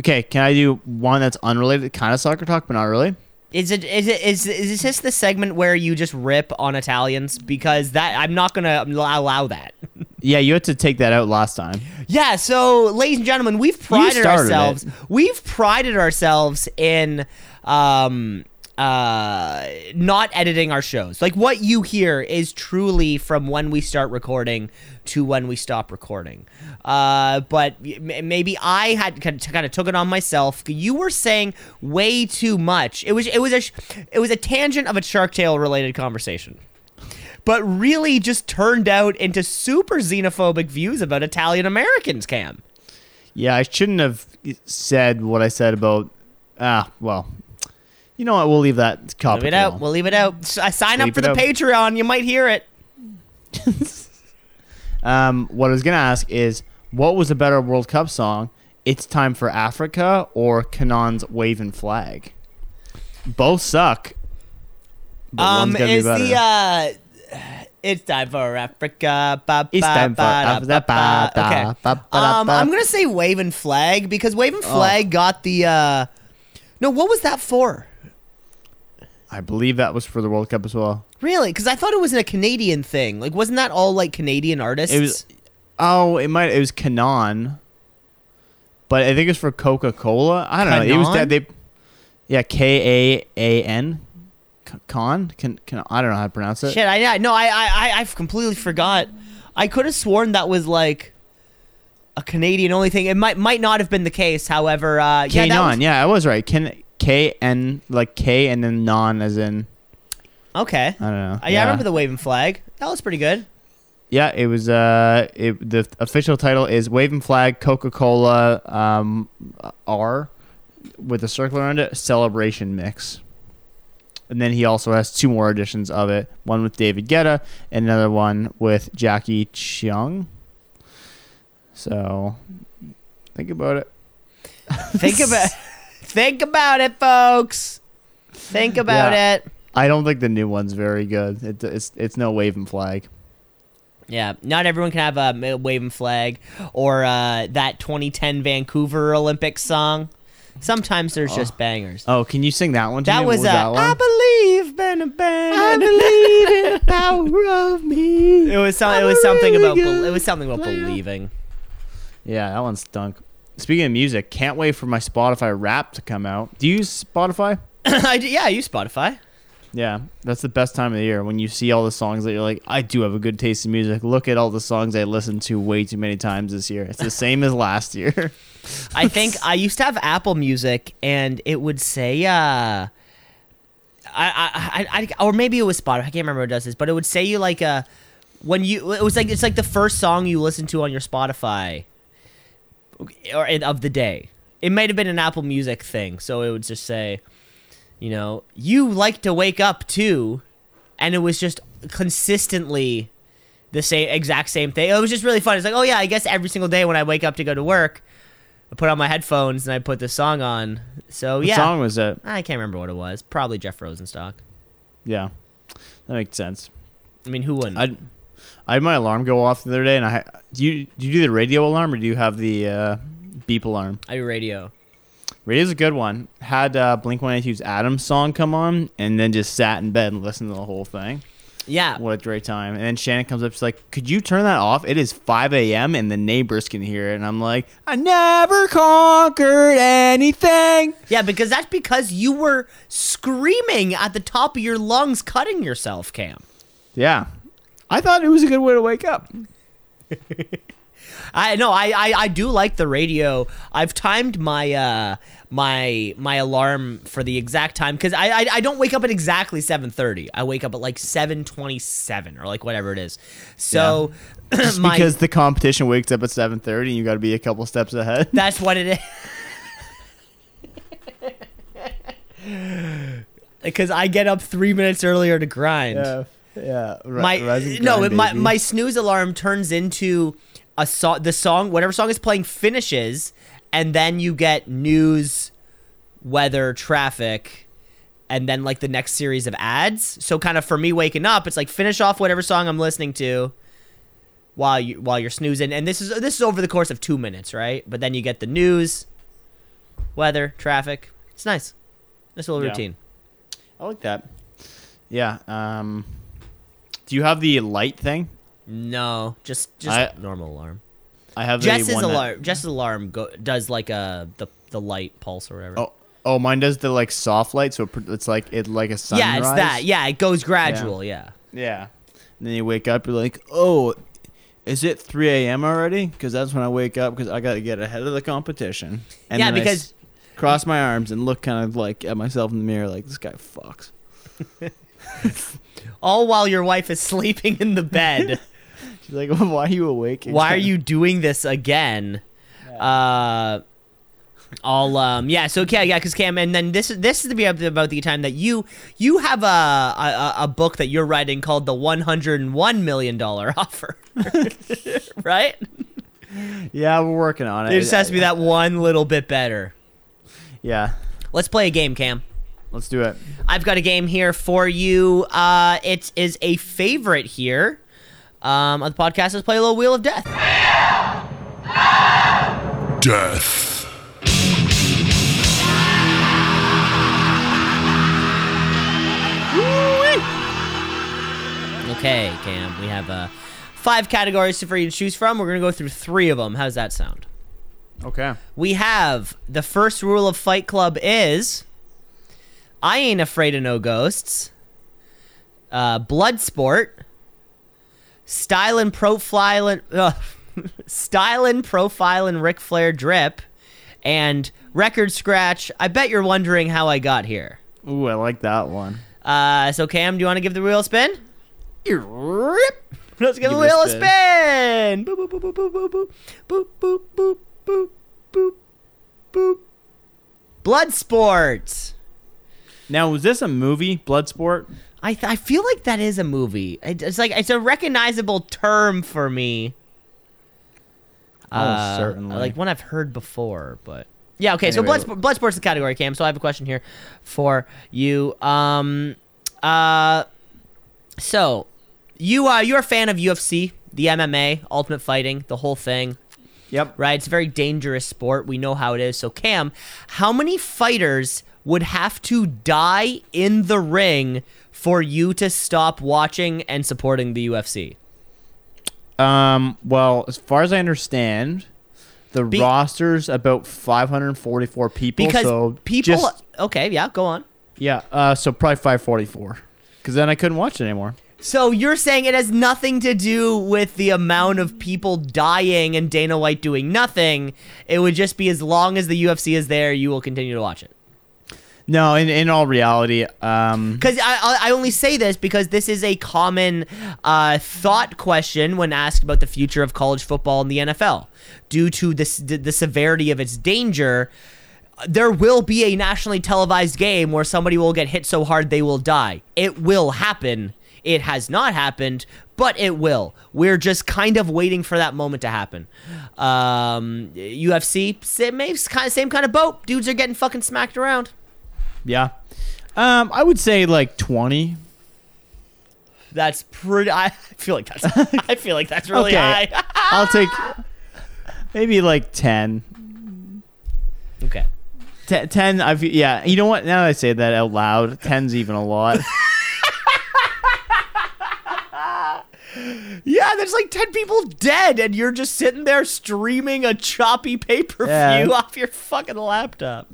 Okay, can I do one that's unrelated, kind of soccer talk, but not really? Is it is it is is this the segment where you just rip on Italians? Because that I'm not gonna allow that. Yeah, you had to take that out last time. Yeah, so ladies and gentlemen, we've prided ourselves. it. We've prided ourselves in um uh not editing our shows. Like what you hear is truly from when we start recording to when we stop recording. Uh but maybe I had kind of, kind of took it on myself. You were saying way too much. It was it was a it was a tangent of a Shark Tale related conversation but really just turned out into super xenophobic views about Italian Americans, Cam. Yeah, I shouldn't have said what I said about. Ah, well, you know what? We'll leave that topic. Leave it out. We'll leave it out. S- uh, sign up for it the out. Patreon. You might hear it. Um, what I was gonna ask is, what was a better World Cup song? It's time for Africa or K'naan's Waving Flag. Both suck. But Um, one's gotta is be better. the uh, it's time for Africa. Ba, It's ba, time for ba, da, Africa, ba, ba. Okay. ba, ba, da, Um, ba. I'm gonna say Waving Flag because Waving Oh. Flag got the uh. No, what was that for? I believe that was for the World Cup as well. Really? Because I thought it was a Canadian thing. Like, wasn't that all like Canadian artists? It was. Oh, it might. It was K'naan, but I think it's for Coca Cola. I don't know. It was that they. Yeah, K A A N. Con? Can, can I don't know how to pronounce it. Shit, I no, I I I I've completely forgot. I could have sworn that was like a Canadian only thing. It might might not have been the case. However, uh, yeah, that was, Yeah, I was right. Can K N like K and then non as in okay. I don't know. Uh, yeah, I remember the waving flag. That was pretty good. Yeah, it was. Uh, it, the official title is "Waving Flag Coca Cola um, R," with a circle around it. Celebration mix. And then he also has two more editions of it. One with David Guetta, and another one with Jacky Cheung. So, think about it. Think about think about it, folks. Think about Yeah. it. I don't think the new one's very good. It, it's it's no waving flag. Yeah, not everyone can have a waving flag or uh, that 2010 Vancouver Olympics song. Sometimes there's just bangers. Oh, can you sing that one? To that me? was, What uh, that I believe in a band. I believe in the power of me. It was some, it was a something about bel good it was something about believing. Yeah, that one stunk. Speaking of music, can't wait for my Spotify rap to come out. Do you use Spotify? I do, yeah, I use Spotify. Yeah, that's the best time of the year when you see all the songs that you're like, I do have a good taste in music. Look at all the songs I listened to way too many times this year. It's the same as last year. I think I used to have Apple Music, and it would say, uh, I, I, I, I, or maybe it was Spotify. I can't remember what does this, but it would say you like uh when you. It was like it's like the first song you listen to on your Spotify, or of the day. It might have been an Apple Music thing, so it would just say, you know, you like to wake up too, and it was just consistently the same exact same thing. It was just really fun. It's like, oh yeah, I guess every single day when I wake up to go to work, I put on my headphones and I put this song on. So yeah. What yeah, song was it? I can't remember what it was. Probably Jeff Rosenstock. Yeah, that makes sense. I mean, who wouldn't? I, I had my alarm go off the other day, and I do you do you do the radio alarm or do you have the uh, beep alarm? I do radio. Radio's a good one. Had uh, Blink 182's Adams song come on, and then just sat in bed and listened to the whole thing. Yeah, What a great time. And then Shannon comes up, she's like, Could you turn that off? It is 5 a.m. and the neighbors can hear it. And I'm like, I never conquered anything. yeah, because that's because you were screaming at the top of your lungs, cutting yourself, Cam. Yeah. I thought it was a good way to wake up. I no, I, I I do like the radio. I've timed my uh my my alarm for the exact time because I, I I don't wake up at exactly seven thirty. I wake up at like seven twenty seven or like whatever it is. So Just my because the competition wakes up at 7:30 you got to be a couple steps ahead. that's what it is. Because I get up three minutes earlier to grind. yeah. Yeah. Ri- my no, it- my my snooze alarm turns into a song. The song, whatever song is playing, finishes, and then you get news, weather, traffic, and then like the next series of ads. So kind of for me waking up, it's like finish off whatever song I'm listening to. While you while you're snoozing, and this is this is over the course of two minutes, right? But then you get the news, weather, traffic. It's nice. Nice little Yeah. routine. I like that. Yeah. Um, do you have the light thing? No, just just I- normal alarm. I have Jess's the one that- alarm. Jess's alarm go, does like a the the light pulse or whatever. Oh, oh, mine does the like soft light, so it's like it like a sunrise. yeah, it's that. Yeah, it goes gradual. Yeah. Yeah. And then you wake up, you're like, oh, is it 3 a.m. already? Because that's when I wake up because I got to get ahead of the competition. And Yeah, then I because- cross my arms and look kind of like at myself in the mirror, like this guy fucks. All while your wife is sleeping in the bed. She's like, why are you awake? Why are you doing this again? Uh. I'll um yeah so okay yeah because Cam and then this is this is to be about the time that you you have a, a a book that you're writing called the 101 million dollar offer right Yeah, we're working on it. it just has to be that one little bit better Yeah, let's play a game Cam let's do it. I've got a game here for you. Uh, it is a favorite here um, on the podcast. Let's play a little Wheel of Death. Death. Okay, Cam. We have uh, five categories for you to choose from. We're going to go through three of them. How's that sound? Okay. We have the first rule of Fight Club is I ain't afraid of no ghosts. Uh, blood sport. Style and profile and uh, style and profile and Ric Flair drip, and record scratch. I bet you're wondering how I got here. Ooh, I like that one. Uh, so Cam, do you want to give the wheel a spin? Rip. Let's give, Give the a wheel a spin. Boop boop boop boop boop boop boop boop boop boop boop boop. Blood sport. Now, was this a movie, Bloodsport? I th- I feel like that is a movie. It's like it's a recognizable term for me. Oh, certainly. Like one I've heard before, but yeah. Okay, so Anyway. blood bloodsport's the category, Cam. So I have a question here for you. Um, uh, so you uh you're a fan of UFC, the MMA, Ultimate Fighting, the whole thing Yep. right? It's a very dangerous sport. We know how it is. So, Cam, how many fighters would have to die in the ring for you to stop watching and supporting the UFC? Um. Well, as far as I understand, the Be- roster's about 544 people. Because so people. just- okay, yeah, go on. yeah. Uh. So probably 544. Because then I couldn't watch it anymore. So you're saying it has nothing to do with the amount of people dying and Dana White doing nothing. It would just be as long as the UFC is there, you will continue to watch it. No. In in all reality, um. Because I, I I only say this because this is a common uh, thought question when asked about the future of college football and the NFL. Due to this, the, severity of its danger, there will be a nationally televised game where somebody will get hit so hard they will die. It will happen. It has not happened, but it will. We're just kind of waiting for that moment to happen. Um, UFC, same, same kind of boat. Dudes are getting fucking smacked around. Yeah. Um. I would say like 20. That's pretty. I feel like that's. I feel like that's really Okay. high. I'll take maybe like 10. okay. T- 10 I've yeah you know what now that i say that out loud 10's even a lot Yeah, there's like ten people dead, and you're just sitting there streaming a choppy pay per view Yeah. off your fucking laptop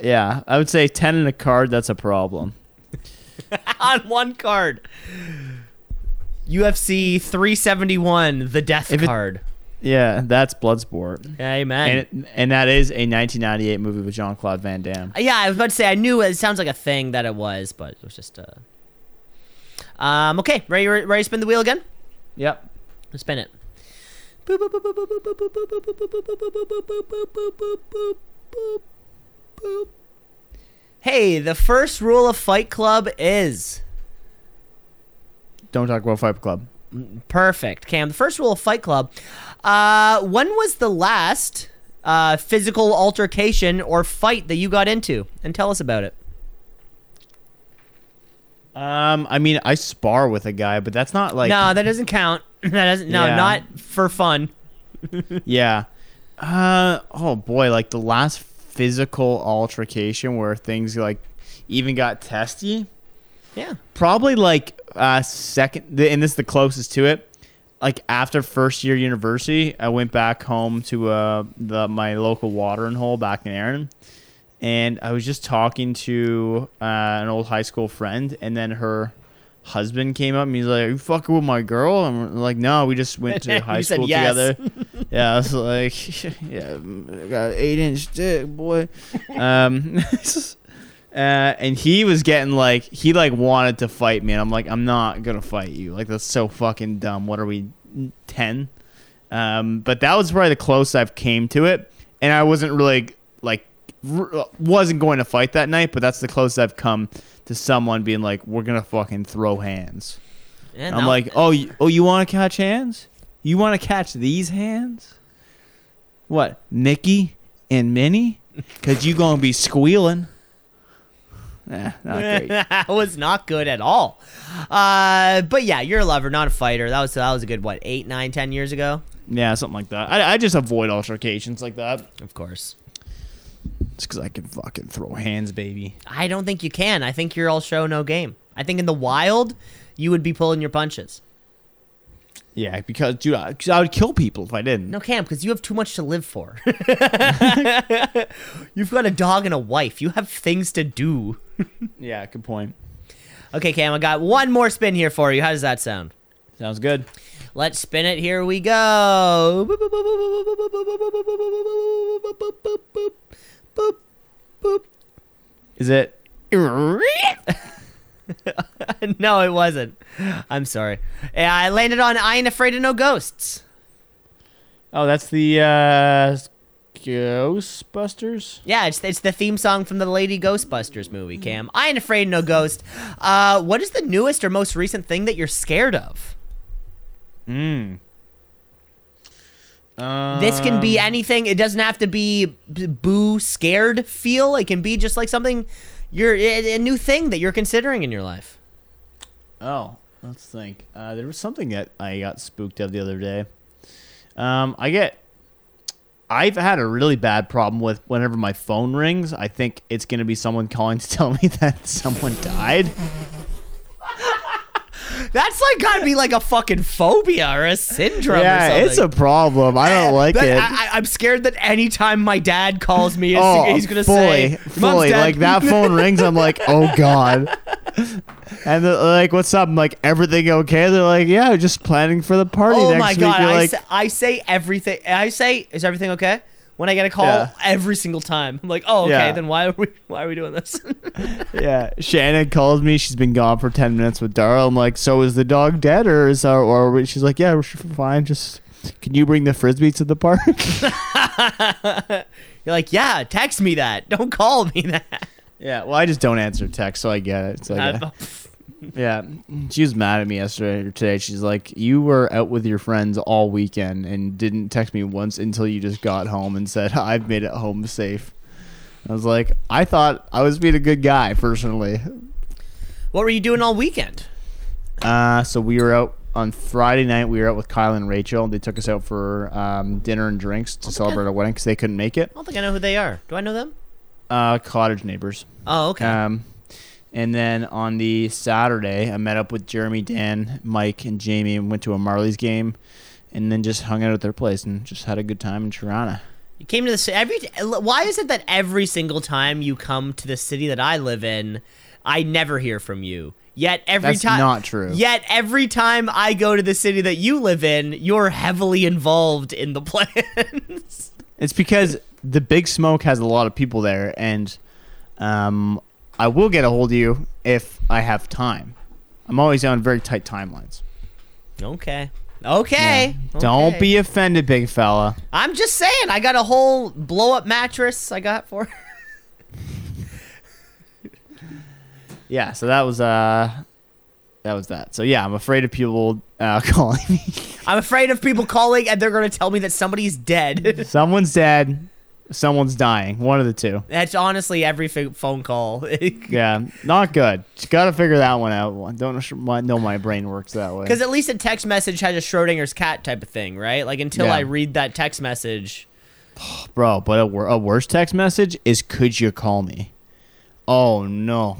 yeah i would say 10 in a card that's a problem on one card. UFC 371, the death If it- card. Yeah, that's Bloodsport. Amen. And, it, and that is a 1998 movie with Jean Claude Van Damme. yeah, I was about to say I knew it sounds like a thing that it was, but it was just uh. Um. Okay. Ready? Ready to spin the wheel again? Yep. Let's spin it. Hey, the first rule of Fight Club is Don't talk about Fight Club. perfect. Cam, the first rule of Fight Club. Uh, when was the last uh, physical altercation or fight that you got into? And tell us about it. Um, I mean, I spar with a guy, but that's not like no, that doesn't count. that doesn't. No, Yeah. not for fun. yeah. Uh oh boy, like the last physical altercation where things like even got testy. Yeah. Probably like uh second, and this is the closest to it. Like after first year university, I went back home to uh the my local watering hole back in Erin, and I was just talking to uh, an old high school friend, and then her husband came up and he's like, "Are you fucking with my girl?" And we're like, "No, we just went to high school yes. together." yeah, I was like, "Yeah, I got an eight inch dick, boy." um, uh, and he was getting like he like wanted to fight me, and I'm like, "I'm not gonna fight you. Like that's so fucking dumb. What are we, ten?" Um, but that was probably the closest I've came to it, and I wasn't really like r- wasn't going to fight that night, but that's the closest I've come to someone being like, "We're gonna fucking throw hands." And I'm that- like, "Oh, you, oh, you want to catch hands? You want to catch these hands? What, Mickey and Minnie? Cause you gonna be squealing." Not great. that was not good at all. Uh, but yeah, you're a lover, not a fighter. That was that was a good what eight, nine, ten years ago. yeah, something like that. I, I just avoid altercations like that. Of course. It's because I can fucking throw hands, baby. I don't think you can. I think you're all show no game. I think in the wild, you would be pulling your punches. Yeah, because dude, I, 'cause I would kill people if I didn't. No, Cam, because you have too much to live for. You've got a dog and a wife. You have things to do. Yeah, good point. Okay, Cam, I got one more spin here for you. How does that sound? Sounds good. Let's spin it. Here we go. Is it? no, it wasn't. I'm sorry. I landed on I Ain't Afraid of No Ghosts. Oh, that's the uh, Ghostbusters. Yeah, it's it's the theme song from the Lady Ghostbusters movie, Cam. I Ain't Afraid of No Ghost. Uh, what is the newest or most recent thing that you're scared of? Mm. This can be Um, anything. It doesn't have to be boo scared feel. It can be just like something you're a new thing that you're considering in your life. Oh, let's think. Uh, there was something that I got spooked of the other day. Um, I get. I've had a really bad problem with whenever my phone rings. I think it's gonna be someone calling to tell me that someone died. That's like gotta be like a fucking phobia or a syndrome. or yeah, something. it's a problem. I don't like But it. I, I'm scared that anytime my dad calls me, oh, he's gonna fully, say, fully. Like that phone rings, I'm like, oh god. And like, what's up? I'm like, everything okay? They're like, yeah, just planning for the party Oh next my week. god! You're I, like, say, I say everything. I say, "Is everything okay?" When I get a call, Yeah. every single time, I'm like, "Oh, okay. Yeah. Then why are we why are we doing this?" yeah. Shannon calls me. She's been gone for ten minutes with Dara. I'm like, so is the dog dead or is our, or we-" she's like, yeah, we're fine. Just can you bring the frisbee to the park? You're like, "Yeah, text me that. Don't call me that." yeah. Well, I just don't answer text, so I get it. It's like, Uh, yeah. She was mad at me yesterday or today. She's like, you were out with your friends all weekend and didn't text me once until you just got home and said I've made it home safe. I was like, I thought I was being a good guy personally. what were you doing all weekend? Uh, so we were out on Friday night. We were out with Kyle and Rachel. They took us out for um, dinner and drinks to celebrate our wedding because they couldn't make it. I don't think I know who they are. Do I know them? Uh, cottage neighbors. Oh, okay. Um, and then on the Saturday, I met up with Jeremy, Dan, Mike, and Jamie and went to a Marlies game, and then just hung out at their place and just had a good time in Toronto. You came to the every. Why is it that every single time you come to the city that I live in, I never hear from you? Yet every That's time not true. Yet every time I go to the city that you live in, you're heavily involved in the plans. It's because the Big Smoke has a lot of people there, and um, I will get a hold of you if I have time. I'm always on very tight timelines. okay. Okay. Don't okay. be offended, big fella. I'm just saying, I got a whole blow up mattress I got for Yeah, so that was uh, that was that. So yeah, I'm afraid of people uh, calling me. I'm afraid of people calling and they're going to tell me that somebody's dead. someone's dead, someone's dying. One of the two. That's honestly every f- phone call. Yeah, not good. Got to figure that one out. Don't know know my brain works that way. Because at least a text message has a Schrodinger's cat type of thing, right? Like until Yeah. I read that text message. Bro, but a, wor- a worse text message is could you call me? Oh no.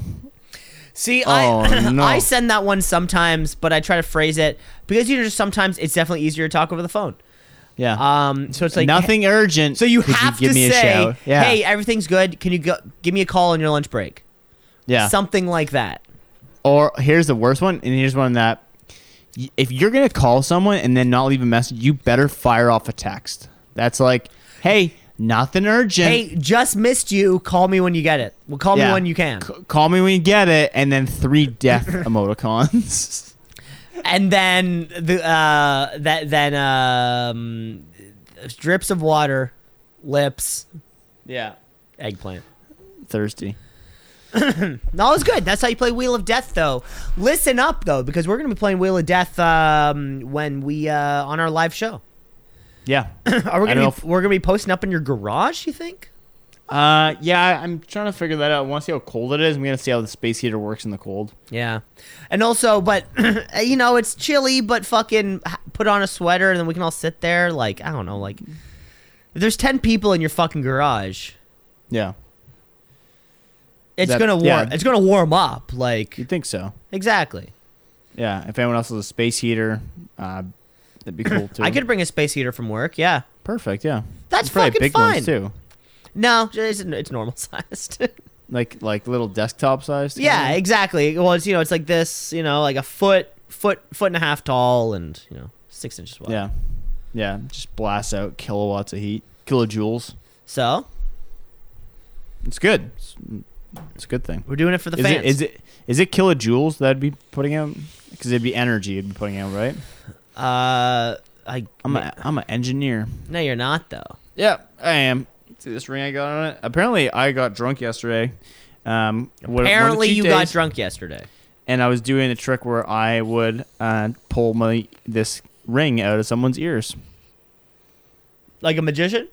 See, Oh, I no. I send that one sometimes, but I try to phrase it because you know just sometimes it's definitely easier to talk over the phone. Yeah. Um, so it's like Nothing urgent. So you Could have give to me a say, shout? Yeah. "Hey, everything's good. Can you go give me a call on your lunch break?" yeah. Something like that. or here's the worst one, and here's one that y- if you're gonna call someone and then not leave a message, you better fire off a text. That's like, hey, nothing urgent. Hey, just missed you. Call me when you get it. Well, call me Yeah. when you can. C- call me when you get it, and then three death emoticons. and then the uh that then um drips of water, lips, yeah. eggplant. Thirsty. No, it's good. That's how you play Wheel of Death, though. Listen up, though, because we're gonna be playing Wheel of Death um, when we uh, on our live show. Yeah. Are we gonna be, if- we're gonna be posting up in your garage? You think? Uh, yeah. I'm trying to figure that out. I want to see how cold it is. I'm gonna see how the space heater works in the cold. Yeah, and also, but you know, it's chilly, but fucking put on a sweater, and then we can all sit there. Like I don't know, like if there's ten people in your fucking garage, Yeah. it's That- gonna warm. yeah. It's gonna warm up. Like You'd think so. exactly. Yeah. If anyone else has a space heater, uh, that'd be cool too. I could bring a space heater from work. Yeah, Perfect. Yeah. That's fucking big fine. ones too. No, it's, it's normal sized. Like like little desktop sized. yeah, exactly. Well, it's you know, it's like this. You know, like a foot, foot, foot and a half tall, and you know, six inches wide. Yeah. Yeah. Just blasts out kilowatts of heat, kilojoules. So It's good. It's, it's a good thing. we're doing it for the Is fans. it is it is it kilojoules that'd be putting out? Because it'd be energy it'd be putting out, right? Uh, I. I'm a I'm an engineer. no, you're not though. Yeah, I am. See this ring I got on it? Apparently, I got drunk yesterday. Um, one- one of the Apparently, cheat you got days, drunk yesterday. and I was doing a trick where I would uh, pull my this ring out of someone's ears. Like a magician?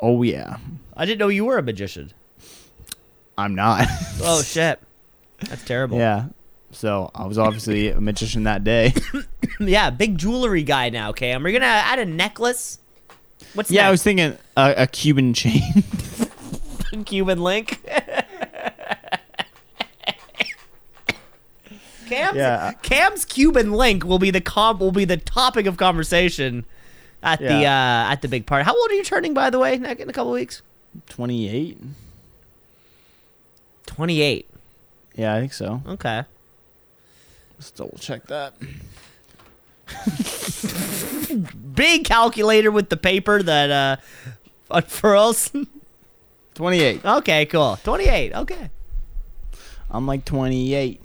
Oh yeah, I didn't know you were a magician. I'm not. Oh shit, that's terrible. yeah, so I was obviously a magician that day. yeah, big jewelry guy now. Cam, are you gonna add a necklace? What's yeah, I was thinking a, a Cuban chain. Cuban link. Cam's, Yeah. Cam's Cuban link will be the com- will be the topic of conversation at the uh, at the big party. How old are you turning, by the way? In a in a couple weeks. Twenty eight. Twenty eight. Yeah, I think so. Okay. Let's double check that. Big calculator with the paper that uh unfurls. Twenty eight. okay, cool. Twenty eight. Okay. I'm like 28.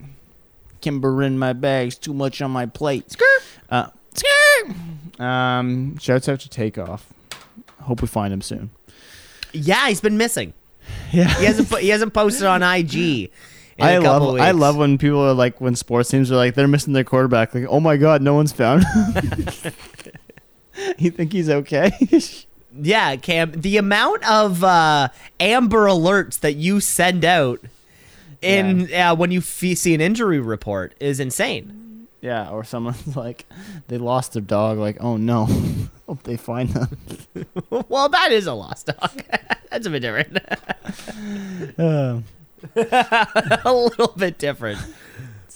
Kimber in my bags, too much on my plate. Skirt. Uh, skirt. Um, shouts out to Takeoff. Hope we find him soon. Yeah, he's been missing. Yeah, He hasn't he hasn't posted on IG. In I love. I love when people are like when sports teams are like they're missing their quarterback. Like, oh my god, no one's found. him." you think he's okay? Yeah, Cam, the amount of uh, Amber Alerts that you send out in uh, when you f- see an injury report is insane. yeah, or someone's like they lost their dog. Like, oh no, hope they find them. well, that is a lost dog. That's a bit different. Uh, a little bit different.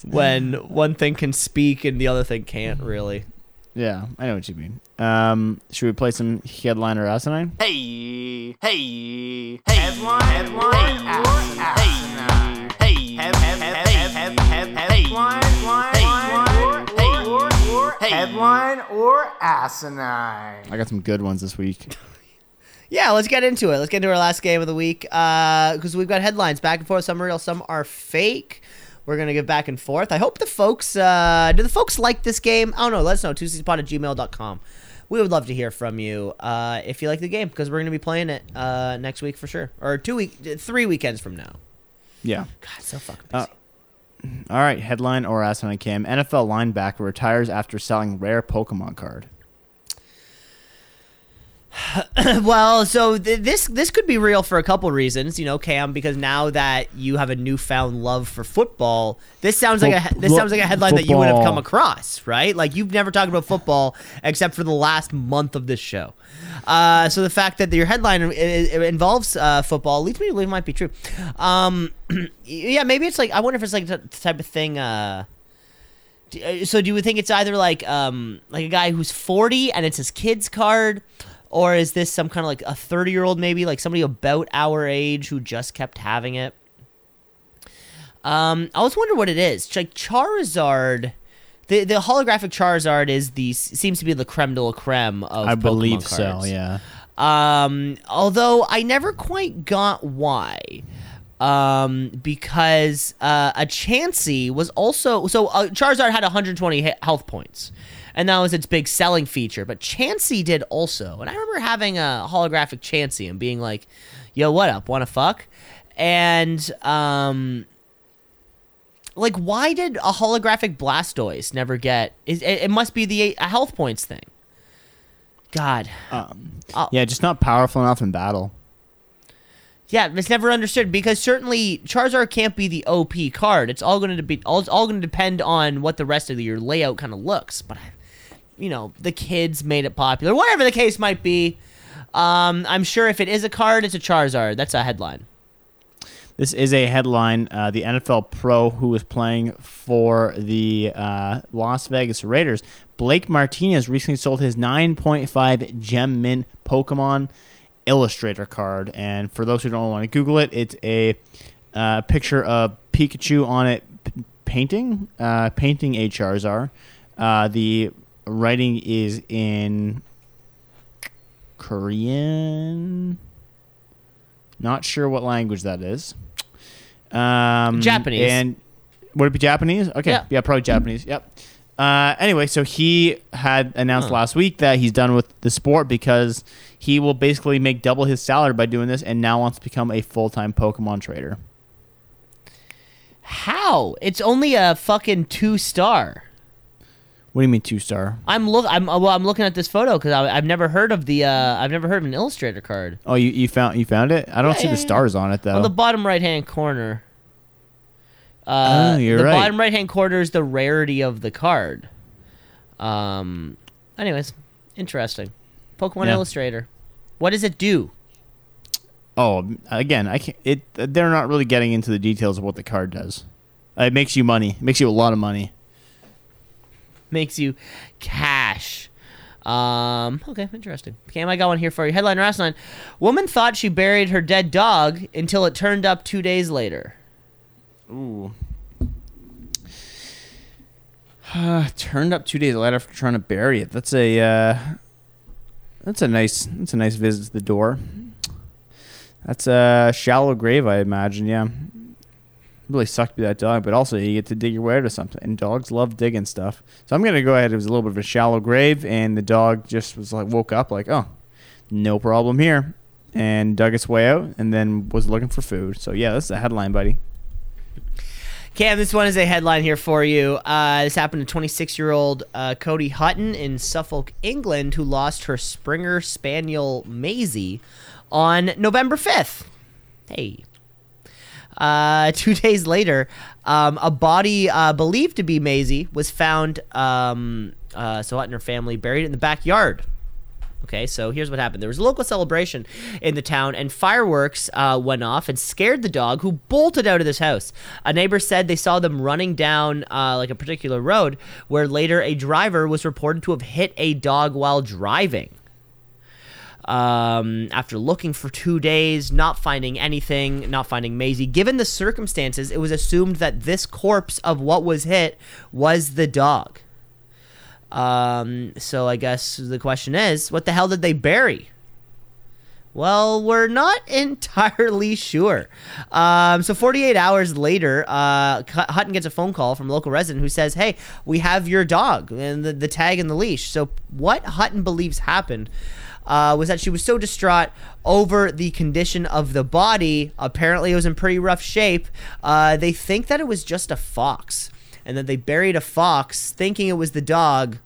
When one thing can speak and the other thing can't really. Yeah, I know what you mean. Um, should we play some headliner asinine? Hey, hey, hey, headline, headline, hey, hey, hey, headline or asinine. I got some good ones this week. Yeah, let's get into it. Let's get into our last game of the week because uh, we've got headlines back and forth. Some are real, some are fake. We're gonna give back and forth. I hope the folks uh, do the folks like this game. I don't know. Let us know. Tuesdayspot at gmail.com. We would love to hear from you uh, if you like the game because we're gonna be playing it uh, next week for sure, or two week, three weekends from now. Yeah. God, so fucking Uh, busy. All right. Headline or asinine cam. NFL linebacker retires after selling rare Pokemon card. well, so th- this this could be real for a couple reasons, you know, Cam, because now that you have a newfound love for football, this sounds like a this sounds like a headline that you would have come across, right? Like you've never talked about football except for the last month of this show. Uh, so the fact that your headline i- i- involves uh, football leads me to believe it might be true. Um, yeah, maybe it's like I wonder if it's like the type of thing. Uh, uh, so do you think it's either like um like a guy who's 40 and it's his kid's card or is this some kind of like a 30 year old maybe like somebody about our age who just kept having it um i always wonder what it is like charizard the, the holographic charizard is the seems to be the creme de la creme of I Pokemon believe so. Yeah. Um, although I never quite got why. Um, because uh, a Chansey was also so uh, Charizard had 120 he- health points, and that was its big selling feature. But Chansey did also, and I remember having a holographic Chansey and being like, "Yo, what up? Want to fuck?" And um, like, why did a holographic Blastoise never get? It, it it must be the health points thing. God. Um, Oh. yeah, just not powerful enough in battle. Yeah, it's never understood because certainly Charizard can't be the OP card. It's all going to be all, it's all going to depend on what the rest of your layout kind of looks. But you know, the kids made it popular. Whatever the case might be, um, I'm sure if it is a card, it's a Charizard. That's a headline. This is a headline. Uh, the NFL pro who was playing for the uh, Las Vegas Raiders, Blake Martinez, recently sold his 9.5 Gem Mint Pokemon Illustrator card. And for those who don't want to Google it, it's a uh, picture of Pikachu on it p- painting, uh, painting a Charizard. Uh, the writing is in Korean. Not sure what language that is. Um, Japanese. And would it be Japanese? Okay. Yeah. Yeah, probably Japanese. Yep. Uh, anyway, so he had announced Huh. last week that he's done with the sport because he will basically make double his salary by doing this and now wants to become a full time Pokemon trader. How? It's only a fucking two star. What do you mean two star? I'm look. I'm well. I'm looking at this photo because I've never heard of the. Uh, I've never heard of an Illustrator card Oh, you, you found you found it? I don't Yeah, see yeah, the yeah. stars on it though. on the bottom right hand corner. Uh, Oh, you're the right. bottom right hand corner is the rarity of the card. Um. Anyways, interesting. Pokemon Yeah. Illustrator. What does it do? Oh, again, I can't. It they're not really getting into the details of what the card does. Uh, it makes you money. It makes you a lot of money. Makes you cash. Um. Okay, interesting. Cam, I got one here for you. Headline last line: Woman thought she buried her dead dog until it turned up two days later. Ooh. Turned up two days later after trying to bury it. That's a uh, that's a nice that's a nice visit to the door. That's a shallow grave, I imagine. Yeah, really sucked to be that dog, but also you get to dig your way out of something, and dogs love digging stuff. So I'm gonna go ahead. It was a little bit of a shallow grave, and the dog just was like woke up like, oh, no problem here, and dug its way out, and then was looking for food. So yeah, that's the headline, buddy. Cam, this one is a headline here for you. Uh, this happened to 26 year old uh, Cody Hutton in Suffolk, England, who lost her Springer Spaniel Maisie on November 5th. Hey. Uh, two days later, um, a body uh, believed to be Maisie was found. Um, uh, and her family buried in the backyard. Okay, so here's what happened. There was a local celebration in the town, and fireworks uh, went off and scared the dog, who bolted out of this house. A neighbor said they saw them running down uh, like a particular road, where later a driver was reported to have hit a dog while driving. Um, after looking for two days, not finding anything, not finding Maisie, given the circumstances, it was assumed that this corpse of what was hit was the dog. Um, so I guess the question is, what the hell did they bury? Well, we're not entirely sure. Um, so 48 hours later, uh, Hutton gets a phone call from a local resident who says, "Hey, we have your dog and the, the tag and the leash." So what Hutton believes happened uh, was that she was so distraught over the condition of the body. Apparently, it was in pretty rough shape. Uh, they think that it was just a fox, and that they buried a fox, thinking it was the dog,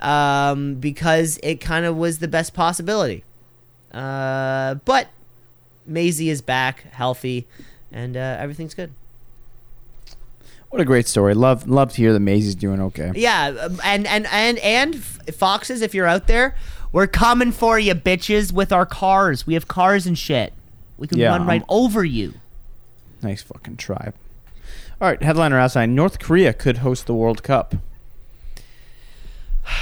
um, because it kind of was the best possibility. Uh, but Maisie is back, healthy, and uh, everything's good. What a great story. Love love to hear that Maisie's doing okay. Yeah, um, and and and and foxes, if you're out there, we're coming for you, bitches, with our cars. We have cars and shit. We can Yeah, run right um, over you. Nice fucking tribe. All right, headliner outside. North Korea could host the World Cup.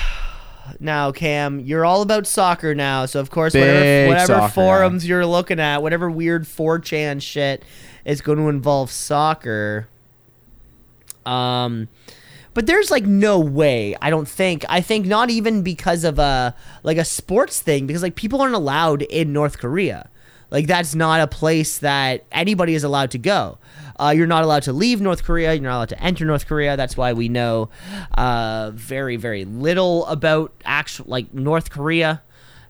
Now, Cam, you're all about soccer now, so of course, Big whatever, whatever forums you're looking at, whatever weird 4chan shit is going to involve soccer. Um, but there's like no way. I don't think. I think not even because of a like a sports thing, because like people aren't allowed in North Korea. Like that's not a place that anybody is allowed to go. Uh, you're not allowed to leave North Korea. You're not allowed to enter North Korea. That's why we know uh, very very little about actual like North Korea.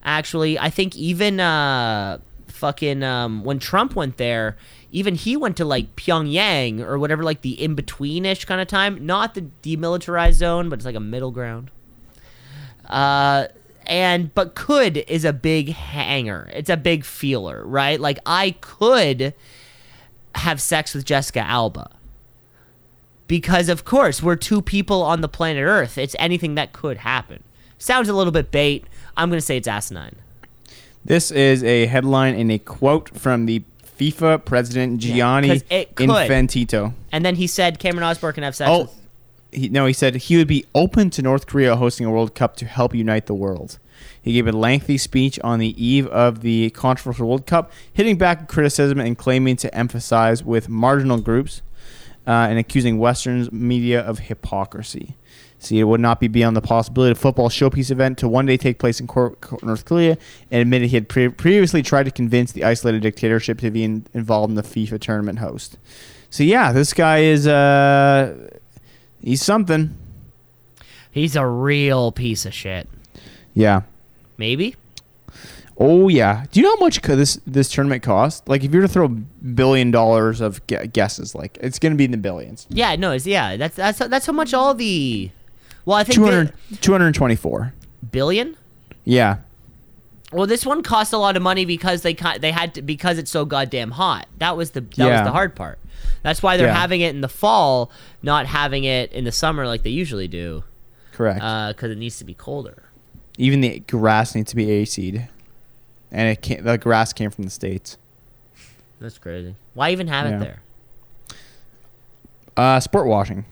Actually, I think even uh, fucking um, when Trump went there, even he went to like Pyongyang or whatever, like the in betweenish kind of time. Not the demilitarized zone, but it's like a middle ground. Uh, and but could is a big hanger. It's a big feeler, right? Like I could have sex with Jessica Alba. Because of course, we're two people on the planet Earth. It's anything that could happen. Sounds a little bit bait. I'm going to say it's asinine. This is a headline and a quote from the FIFA president Gianni it could. Infantino. And then he said Cameron Osborne can have sex Oh, with he, no, he said he would be open to North Korea hosting a World Cup to help unite the world. He gave a lengthy speech on the eve of the controversial World Cup, hitting back at criticism and claiming to emphasize with marginal groups uh, and accusing Western media of hypocrisy. See, it would not be beyond the possibility of a football showpiece event to one day take place in North Korea, and admitted he had pre- previously tried to convince the isolated dictatorship to be in- involved in the FIFA tournament host. So yeah, this guy is uh, he's something. He's a real piece of shit. Yeah. Maybe? Oh yeah. Do you know how much this this tournament cost? Like, if you were to throw a billion dollars of guesses, like it's going to be in the billions. Yeah, no, it's yeah, that's that's that's how much all the Well, I think 200, 224. the- billion? Yeah. Well, this one cost a lot of money because they they had to because it's so goddamn hot. That was the that was the hard part. That's why they're Yeah. having it in the fall, not having it in the summer like they usually do, Correct. because it needs to be colder. Even the grass needs to be AC'd, and it came, the grass came from the states. That's crazy. Why even have Yeah. it there? Uh, sport washing.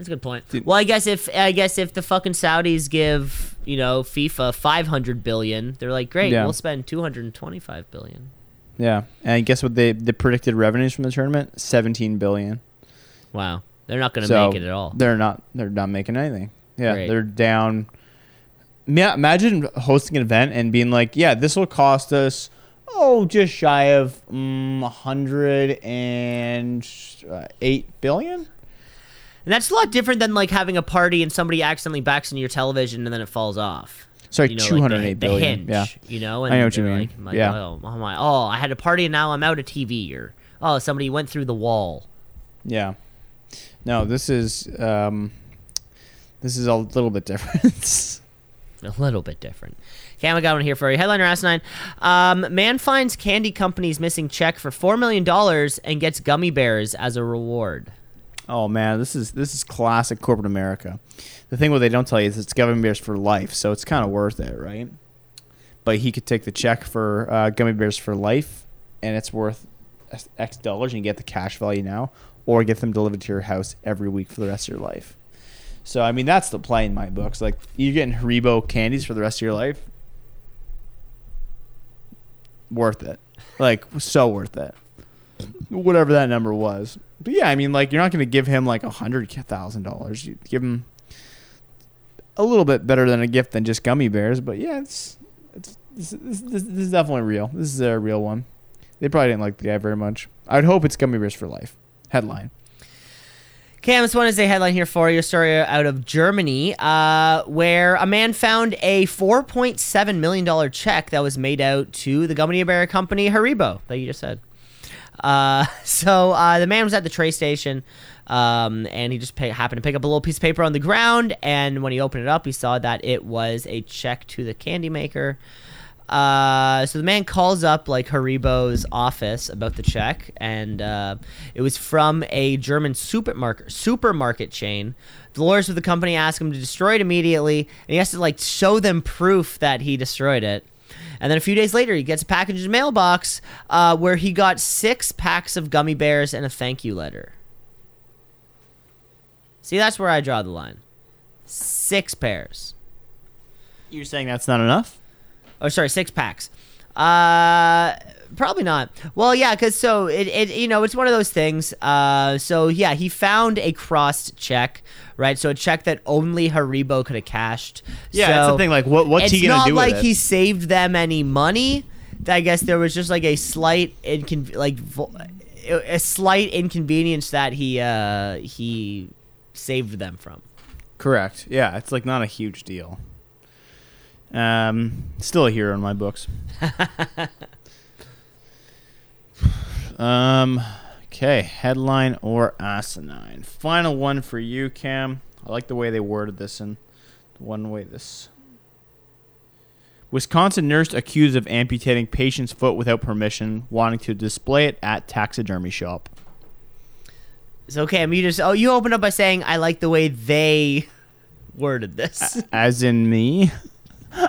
That's a good point. Did- well, I guess if I guess if the fucking Saudis give you know FIFA five hundred billion, they're like, great, Yeah. we'll spend two hundred and twenty five billion. Yeah, and guess what? They the predicted revenues from the tournament seventeen billion. Wow, they're not going to so make it at all. They're not. They're not making anything. Yeah, Great. they're down. Yeah, imagine hosting an event and being like, "Yeah, this will cost us oh just shy of mm, hundred and uh, eight billion. And that's a lot different than like having a party and somebody accidentally backs into your television and then it falls off. Sorry, You know, like two hundred eight the billion. hinge, Yeah, you know. And I know what you mean. Like, my- Yeah. Oh, oh my, oh, I had a party and now I'm out of TV. Or oh, somebody went through the wall. yeah. No, this is um, this is a little bit different. A little bit different. Cam, I got one here for you. Headliner Asinine. Um, man finds candy company's missing check for $4 million and gets gummy bears as a reward. Oh man, this is this is classic corporate America. The thing what they don't tell you is it's gummy bears for life, so it's kind of worth it, right? But he could take the check for uh, gummy bears for life, and it's worth X dollars, and you get the cash value now, or get them delivered to your house every week for the rest of your life. So I mean, that's the play in my books. Like you're getting Haribo candies for the rest of your life, worth it. Like so worth it. Whatever that number was. But yeah, I mean, like you're not going to give him like a hundred thousand dollars. You give him a little bit better than a gift than just gummy bears. But yeah, it's it's this, this, this, this is definitely real. This is a real one. They probably didn't like the guy very much. I'd hope it's gummy bears for life. Headline. Cam, this one is a headline here for you. Story out of Germany, uh, where a man found a $4.7 million check that was made out to the gummy bear company Haribo that you just said. Uh, so uh, the man was at the train station, um, and he just pay, happened to pick up a little piece of paper on the ground. And when he opened it up, he saw that it was a check to the candy maker. Uh, so the man calls up like Haribo's office about the check, and uh, it was from a German supermarket supermarket chain. The lawyers of the company ask him to destroy it immediately, and he has to like show them proof that he destroyed it. And then a few days later, he gets a package in the mailbox uh, where he got six packs of gummy bears and a thank you letter. See, that's where I draw the line. Six pairs. You're saying that's not enough? Oh, sorry, six packs. Uh, probably not. Well, yeah, because so it, it, you know, it's one of those things. Uh, so yeah, he found a crossed check, right? So a check that only Haribo could have cashed. Yeah, so it's the thing. Like, what what's he gonna do? It's not like he saved them any money. I guess there was just like a slight incon- like a slight inconvenience that he uh he saved them from. Correct. Yeah, it's like not a huge deal. Um, still a hero in my books. um, okay, headline or asinine. Final one for you, Cam. I like the way they worded this and the one way this. Wisconsin nurse accused of amputating patient's foot without permission, wanting to display it at taxidermy shop. So Cam, you just oh you opened up by saying I like the way they worded this. As in me.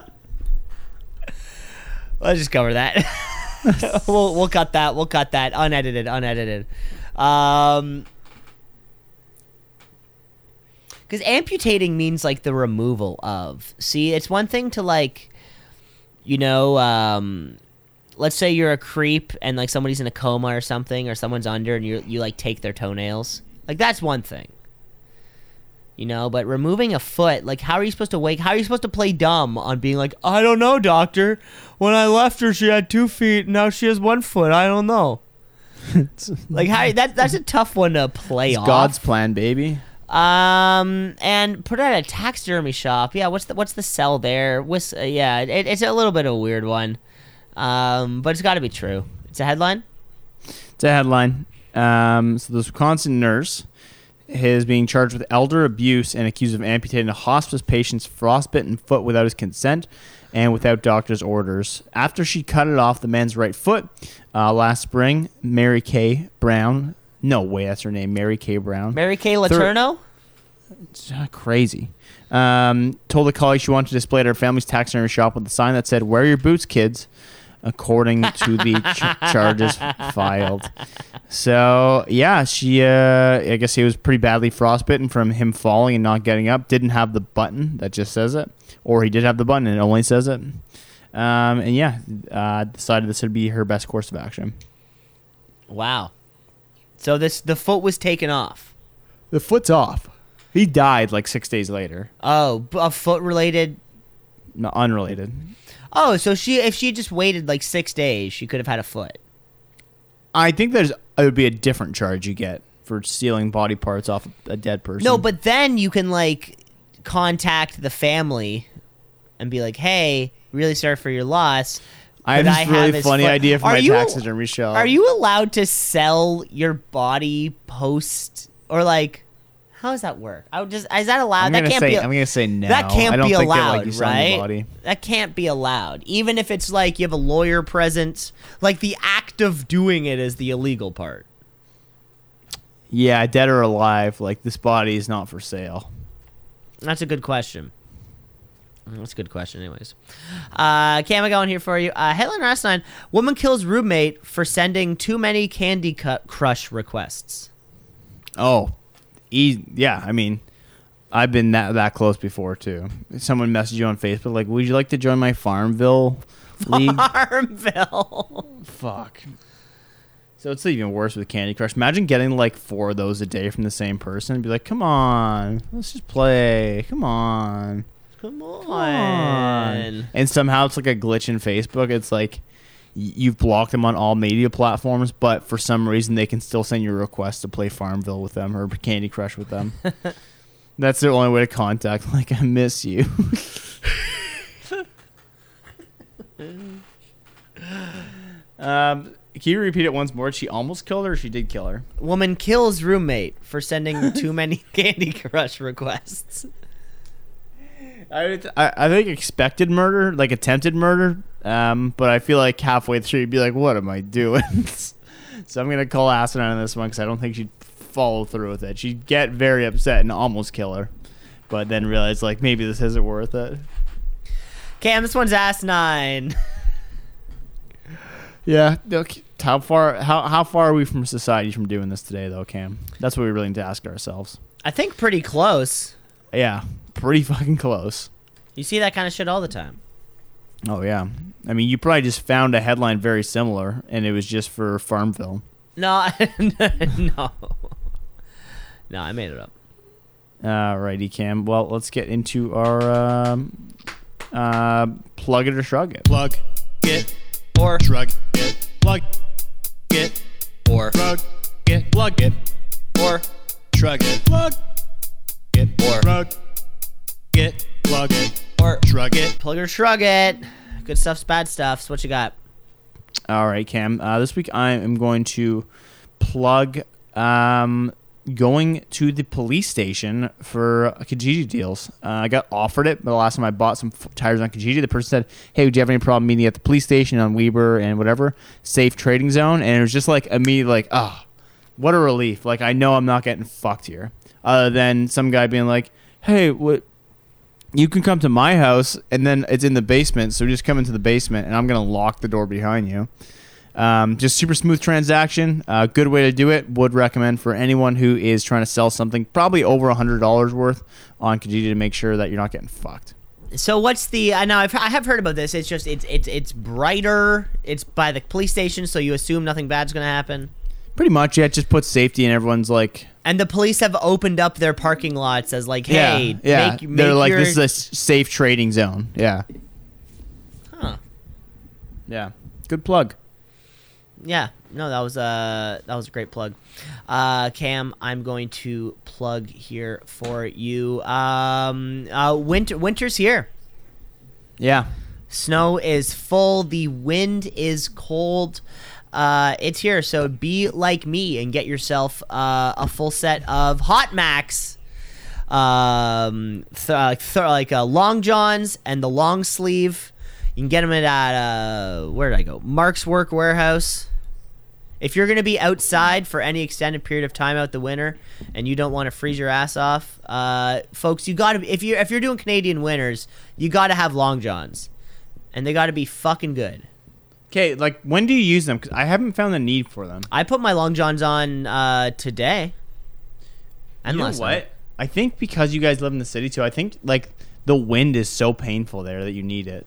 Let's just cover that. we'll we'll cut that. We'll cut that. Unedited. Unedited. Um, because amputating means like the removal of. See, it's one thing to like, you know, um, let's say you're a creep and like somebody's in a coma or something, or someone's under, and you you like take their toenails. Like that's one thing. You know, but removing a foot, like, how are you supposed to wake? How are you supposed to play dumb on being like, I don't know, doctor. When I left her, she had two feet. Now she has one foot. I don't know. like, how that that's a tough one to play It's off. God's plan, baby. Um, and put it at a taxidermy shop. Yeah, what's the what's the sell there? Whis- uh, yeah, it, it's a little bit of a weird one. Um, but it's got to be true. It's a headline. It's a headline. Um, so this Wisconsin nurse is being charged with elder abuse and accused of amputating a hospice patient's frostbitten foot without his consent and without doctor's orders. After she cut it off the man's right foot uh, last spring, Mary Kay Brown. No way, that's her name, Mary Kay Brown. Mary Kay Letourneau. It's uh, crazy. Um, told a colleague she wanted to display at her family's taxidermy shop with a sign that said, "Wear your boots, kids." According to the ch- charges filed. So yeah, she. Uh, I guess he was pretty badly frostbitten from him falling and not getting up. Didn't have the button that just says it, or he did have the button and it only says it. Um, and yeah, uh, decided this would be her best course of action. Wow. So this the foot was taken off. The foot's off. He died like six days later. Oh, a foot related. No, unrelated. Oh, so she if she just waited like six days, she could have had a foot. I think there's it would be a different charge you get for stealing body parts off a dead person. No, but then you can like contact the family and be like, "Hey, really sorry for your loss." I have this I really his funny foot?" idea for Are my you- taxidermy shop. Are you allowed to sell your body post or like? How does that work? I would just is that allowed? I'm that gonna can't say be. I'm gonna say no. that can't I don't be allowed, they like right? body. That can't be allowed. Even if it's like you have a lawyer present, like the act of doing it is the illegal part. Yeah, dead or alive, like this body is not for sale. That's a good question. That's a good question, anyways. Uh, Cam, I got one here for you. Uh, headline last Woman kills roommate for sending too many Candy Cut Crush requests. Oh, e- yeah. I mean, I've been that that close before too. Someone messaged you on Facebook like, "Would you like to join my Farmville league?" Farmville. Fuck. So it's even worse with Candy Crush. Imagine getting like four of those a day from the same person and be like, "Come on, let's just play. Come on." Come on. And somehow it's like a glitch in Facebook. It's like you've blocked them on all media platforms, but for some reason they can still send you a request to play Farmville with them or Candy Crush with them. That's their only way to contact. Like, I miss you. um, can you repeat it once more? She almost killed her. Or she did kill her. Woman kills roommate for sending too many Candy Crush requests. I, would- I I think expected murder, like attempted murder. Um, but I feel like halfway through you'd be like, "What am I doing?" so I'm gonna call Asinine on this one because I don't think she'd follow through with it. She'd get very upset and almost kill her, but then realize like maybe this isn't worth it. Cam, this one's ass nine. Yeah. Look, how far how how far are we from society from doing this today, though, Cam? That's what we really need to ask ourselves. I think pretty close. Yeah, pretty fucking close. You see that kind of shit all the time. Oh yeah. I mean, you probably just found a headline very similar, and it was just for Farmville. No, no, no. I made it up. Alrighty, Cam. Well, let's get into our um, uh, plug it or shrug it. Plug it, Or shrug it, plug it, or shrug it, plug it, or shrug it, plug it, Or. shrug it, plug it, or shrug it. plug or shrug it. Good stuff's bad stuff's what you got. All right, Cam. Uh, this week I am going to plug um, going to the police station for Kijiji deals. Uh, I got offered it, but the last time I bought some f- tires on Kijiji, the person said, "Hey, would you have any problem meeting at the police station on Weber and whatever safe trading zone?" And it was just like immediately like, "Ah, what a relief! Like I know I'm not getting fucked here." Other than some guy being like, "Hey, what?" You can come to my house and then it's in the basement so just come into the basement and i'm going to lock the door behind you um, just super smooth transaction uh, good way to do it would recommend for anyone who is trying to sell something probably over a hundred dollars worth on kijiji to make sure that you're not getting fucked So what's the? I know I've, I have heard about this. It's just it's it's it's brighter. It's by the police station, so you assume nothing bad's gonna happen. pretty much yeah it just puts safety in everyone's like And the police have opened up their parking lots as like, hey, yeah yeah make, make they're like your, this is a safe trading zone yeah Huh. yeah good plug Yeah, no, that was a that was a great plug. Uh, Cam, I'm going to plug here for you. Um, uh, winter winter's here. yeah Snow is full. The wind is cold. Uh, it's here. So be like me and get yourself uh, a full set of Hot Max. Um, th- uh, th- like uh, long johns and the long sleeve. You can get them at uh, where did I go? Mark's Work Wearhouse. If you're gonna be outside for any extended period of time out the winter, and you don't want to freeze your ass off, uh, folks, you gotta if you if you're doing Canadian winters, you gotta have long johns, and they gotta be fucking good. Okay like when do you use them because i haven't found the need for them I put my long johns on uh, today. And you know last what? night. I think because you guys live in the city too. I think like the wind is so painful there that you need it.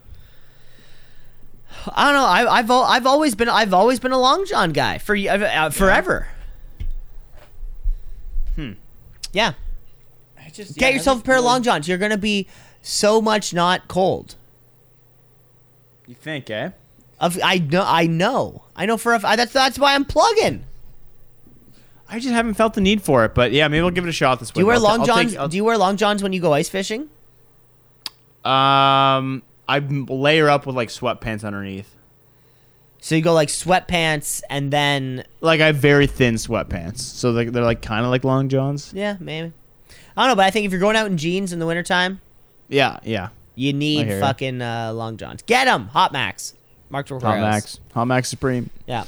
I don't know. I, I've I've always been I've always been a long john guy for y- uh, forever. Hmm. Yeah. I just Get yourself a pair of long johns. You're gonna be so much not cold. You think, eh? Of I know I know I know for a I- that's that's why I'm plugging. I just haven't felt the need for it, but yeah, maybe I'll give it a shot this week. Do you wear I'll long I'll johns? take- do you wear long johns when you go ice fishing? um, I layer up with like sweatpants underneath. So you go like sweatpants and then Like I have very thin sweatpants, so like they're like kind of like long johns. yeah maybe I don't know, but I think if you're going out in jeans in the wintertime, Yeah, yeah. you need fucking uh, long johns. Get them, Hot Max, Mark's Work Hot Max, Hot Max Supreme. Yeah.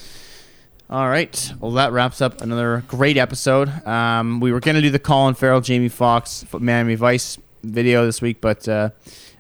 All right. Well, that wraps up another great episode. Um, we were going to do the Colin Farrell, Jamie Foxx, Miami Vice video this week, but uh,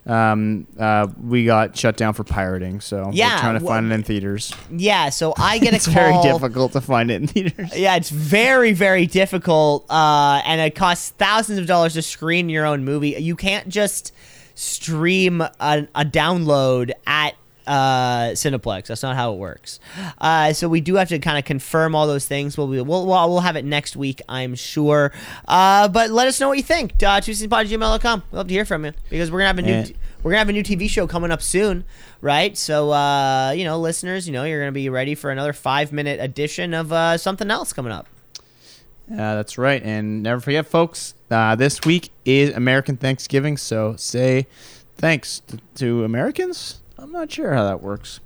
um, uh, we got shut down for pirating. So Yeah, we're trying to well- find it in theaters. Yeah, so I get a It's call. very difficult to find it in theaters. Yeah, it's very, very difficult, uh, and it costs thousands of dollars to screen your own movie. You can't just stream a, a download at uh, Cineplex. That's not how it works. Uh, so we do have to kind of confirm all those things. We'll, be, we'll, we'll, we'll have it next week, I'm sure. Uh, but let us know what you think. Uh, gmail.com. We'd love to hear from you because we're gonna have a new we're gonna have a new TV show coming up soon, right? So uh, you know, listeners, you know, you're gonna be ready for another five minute edition of uh, something else coming up. Uh, that's right. And never forget, folks, uh, this week is American Thanksgiving. So say thanks to, to Americans. I'm not sure how that works.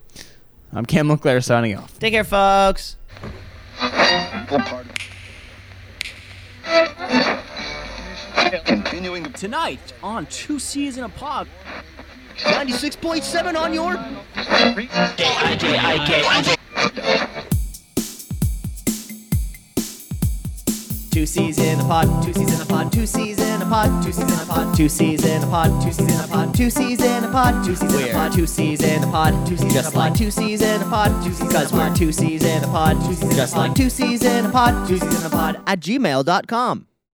I'm Cam Leclerc signing off. Take care, folks. Continuing Tonight on Two C's in a Pod. 96.7 on your Two C's in a pod, two C's in a pod, two C's in a pod, two C's in a pod, two C's in a pod, two C's in a pod, two C's in a pod, two C's in a pod, two C's in a pod, two C's just like two C's in a pod, two C's because we're two C's in a pod, two C's just like two C's in a pod, two C's in a pod at gmail.com.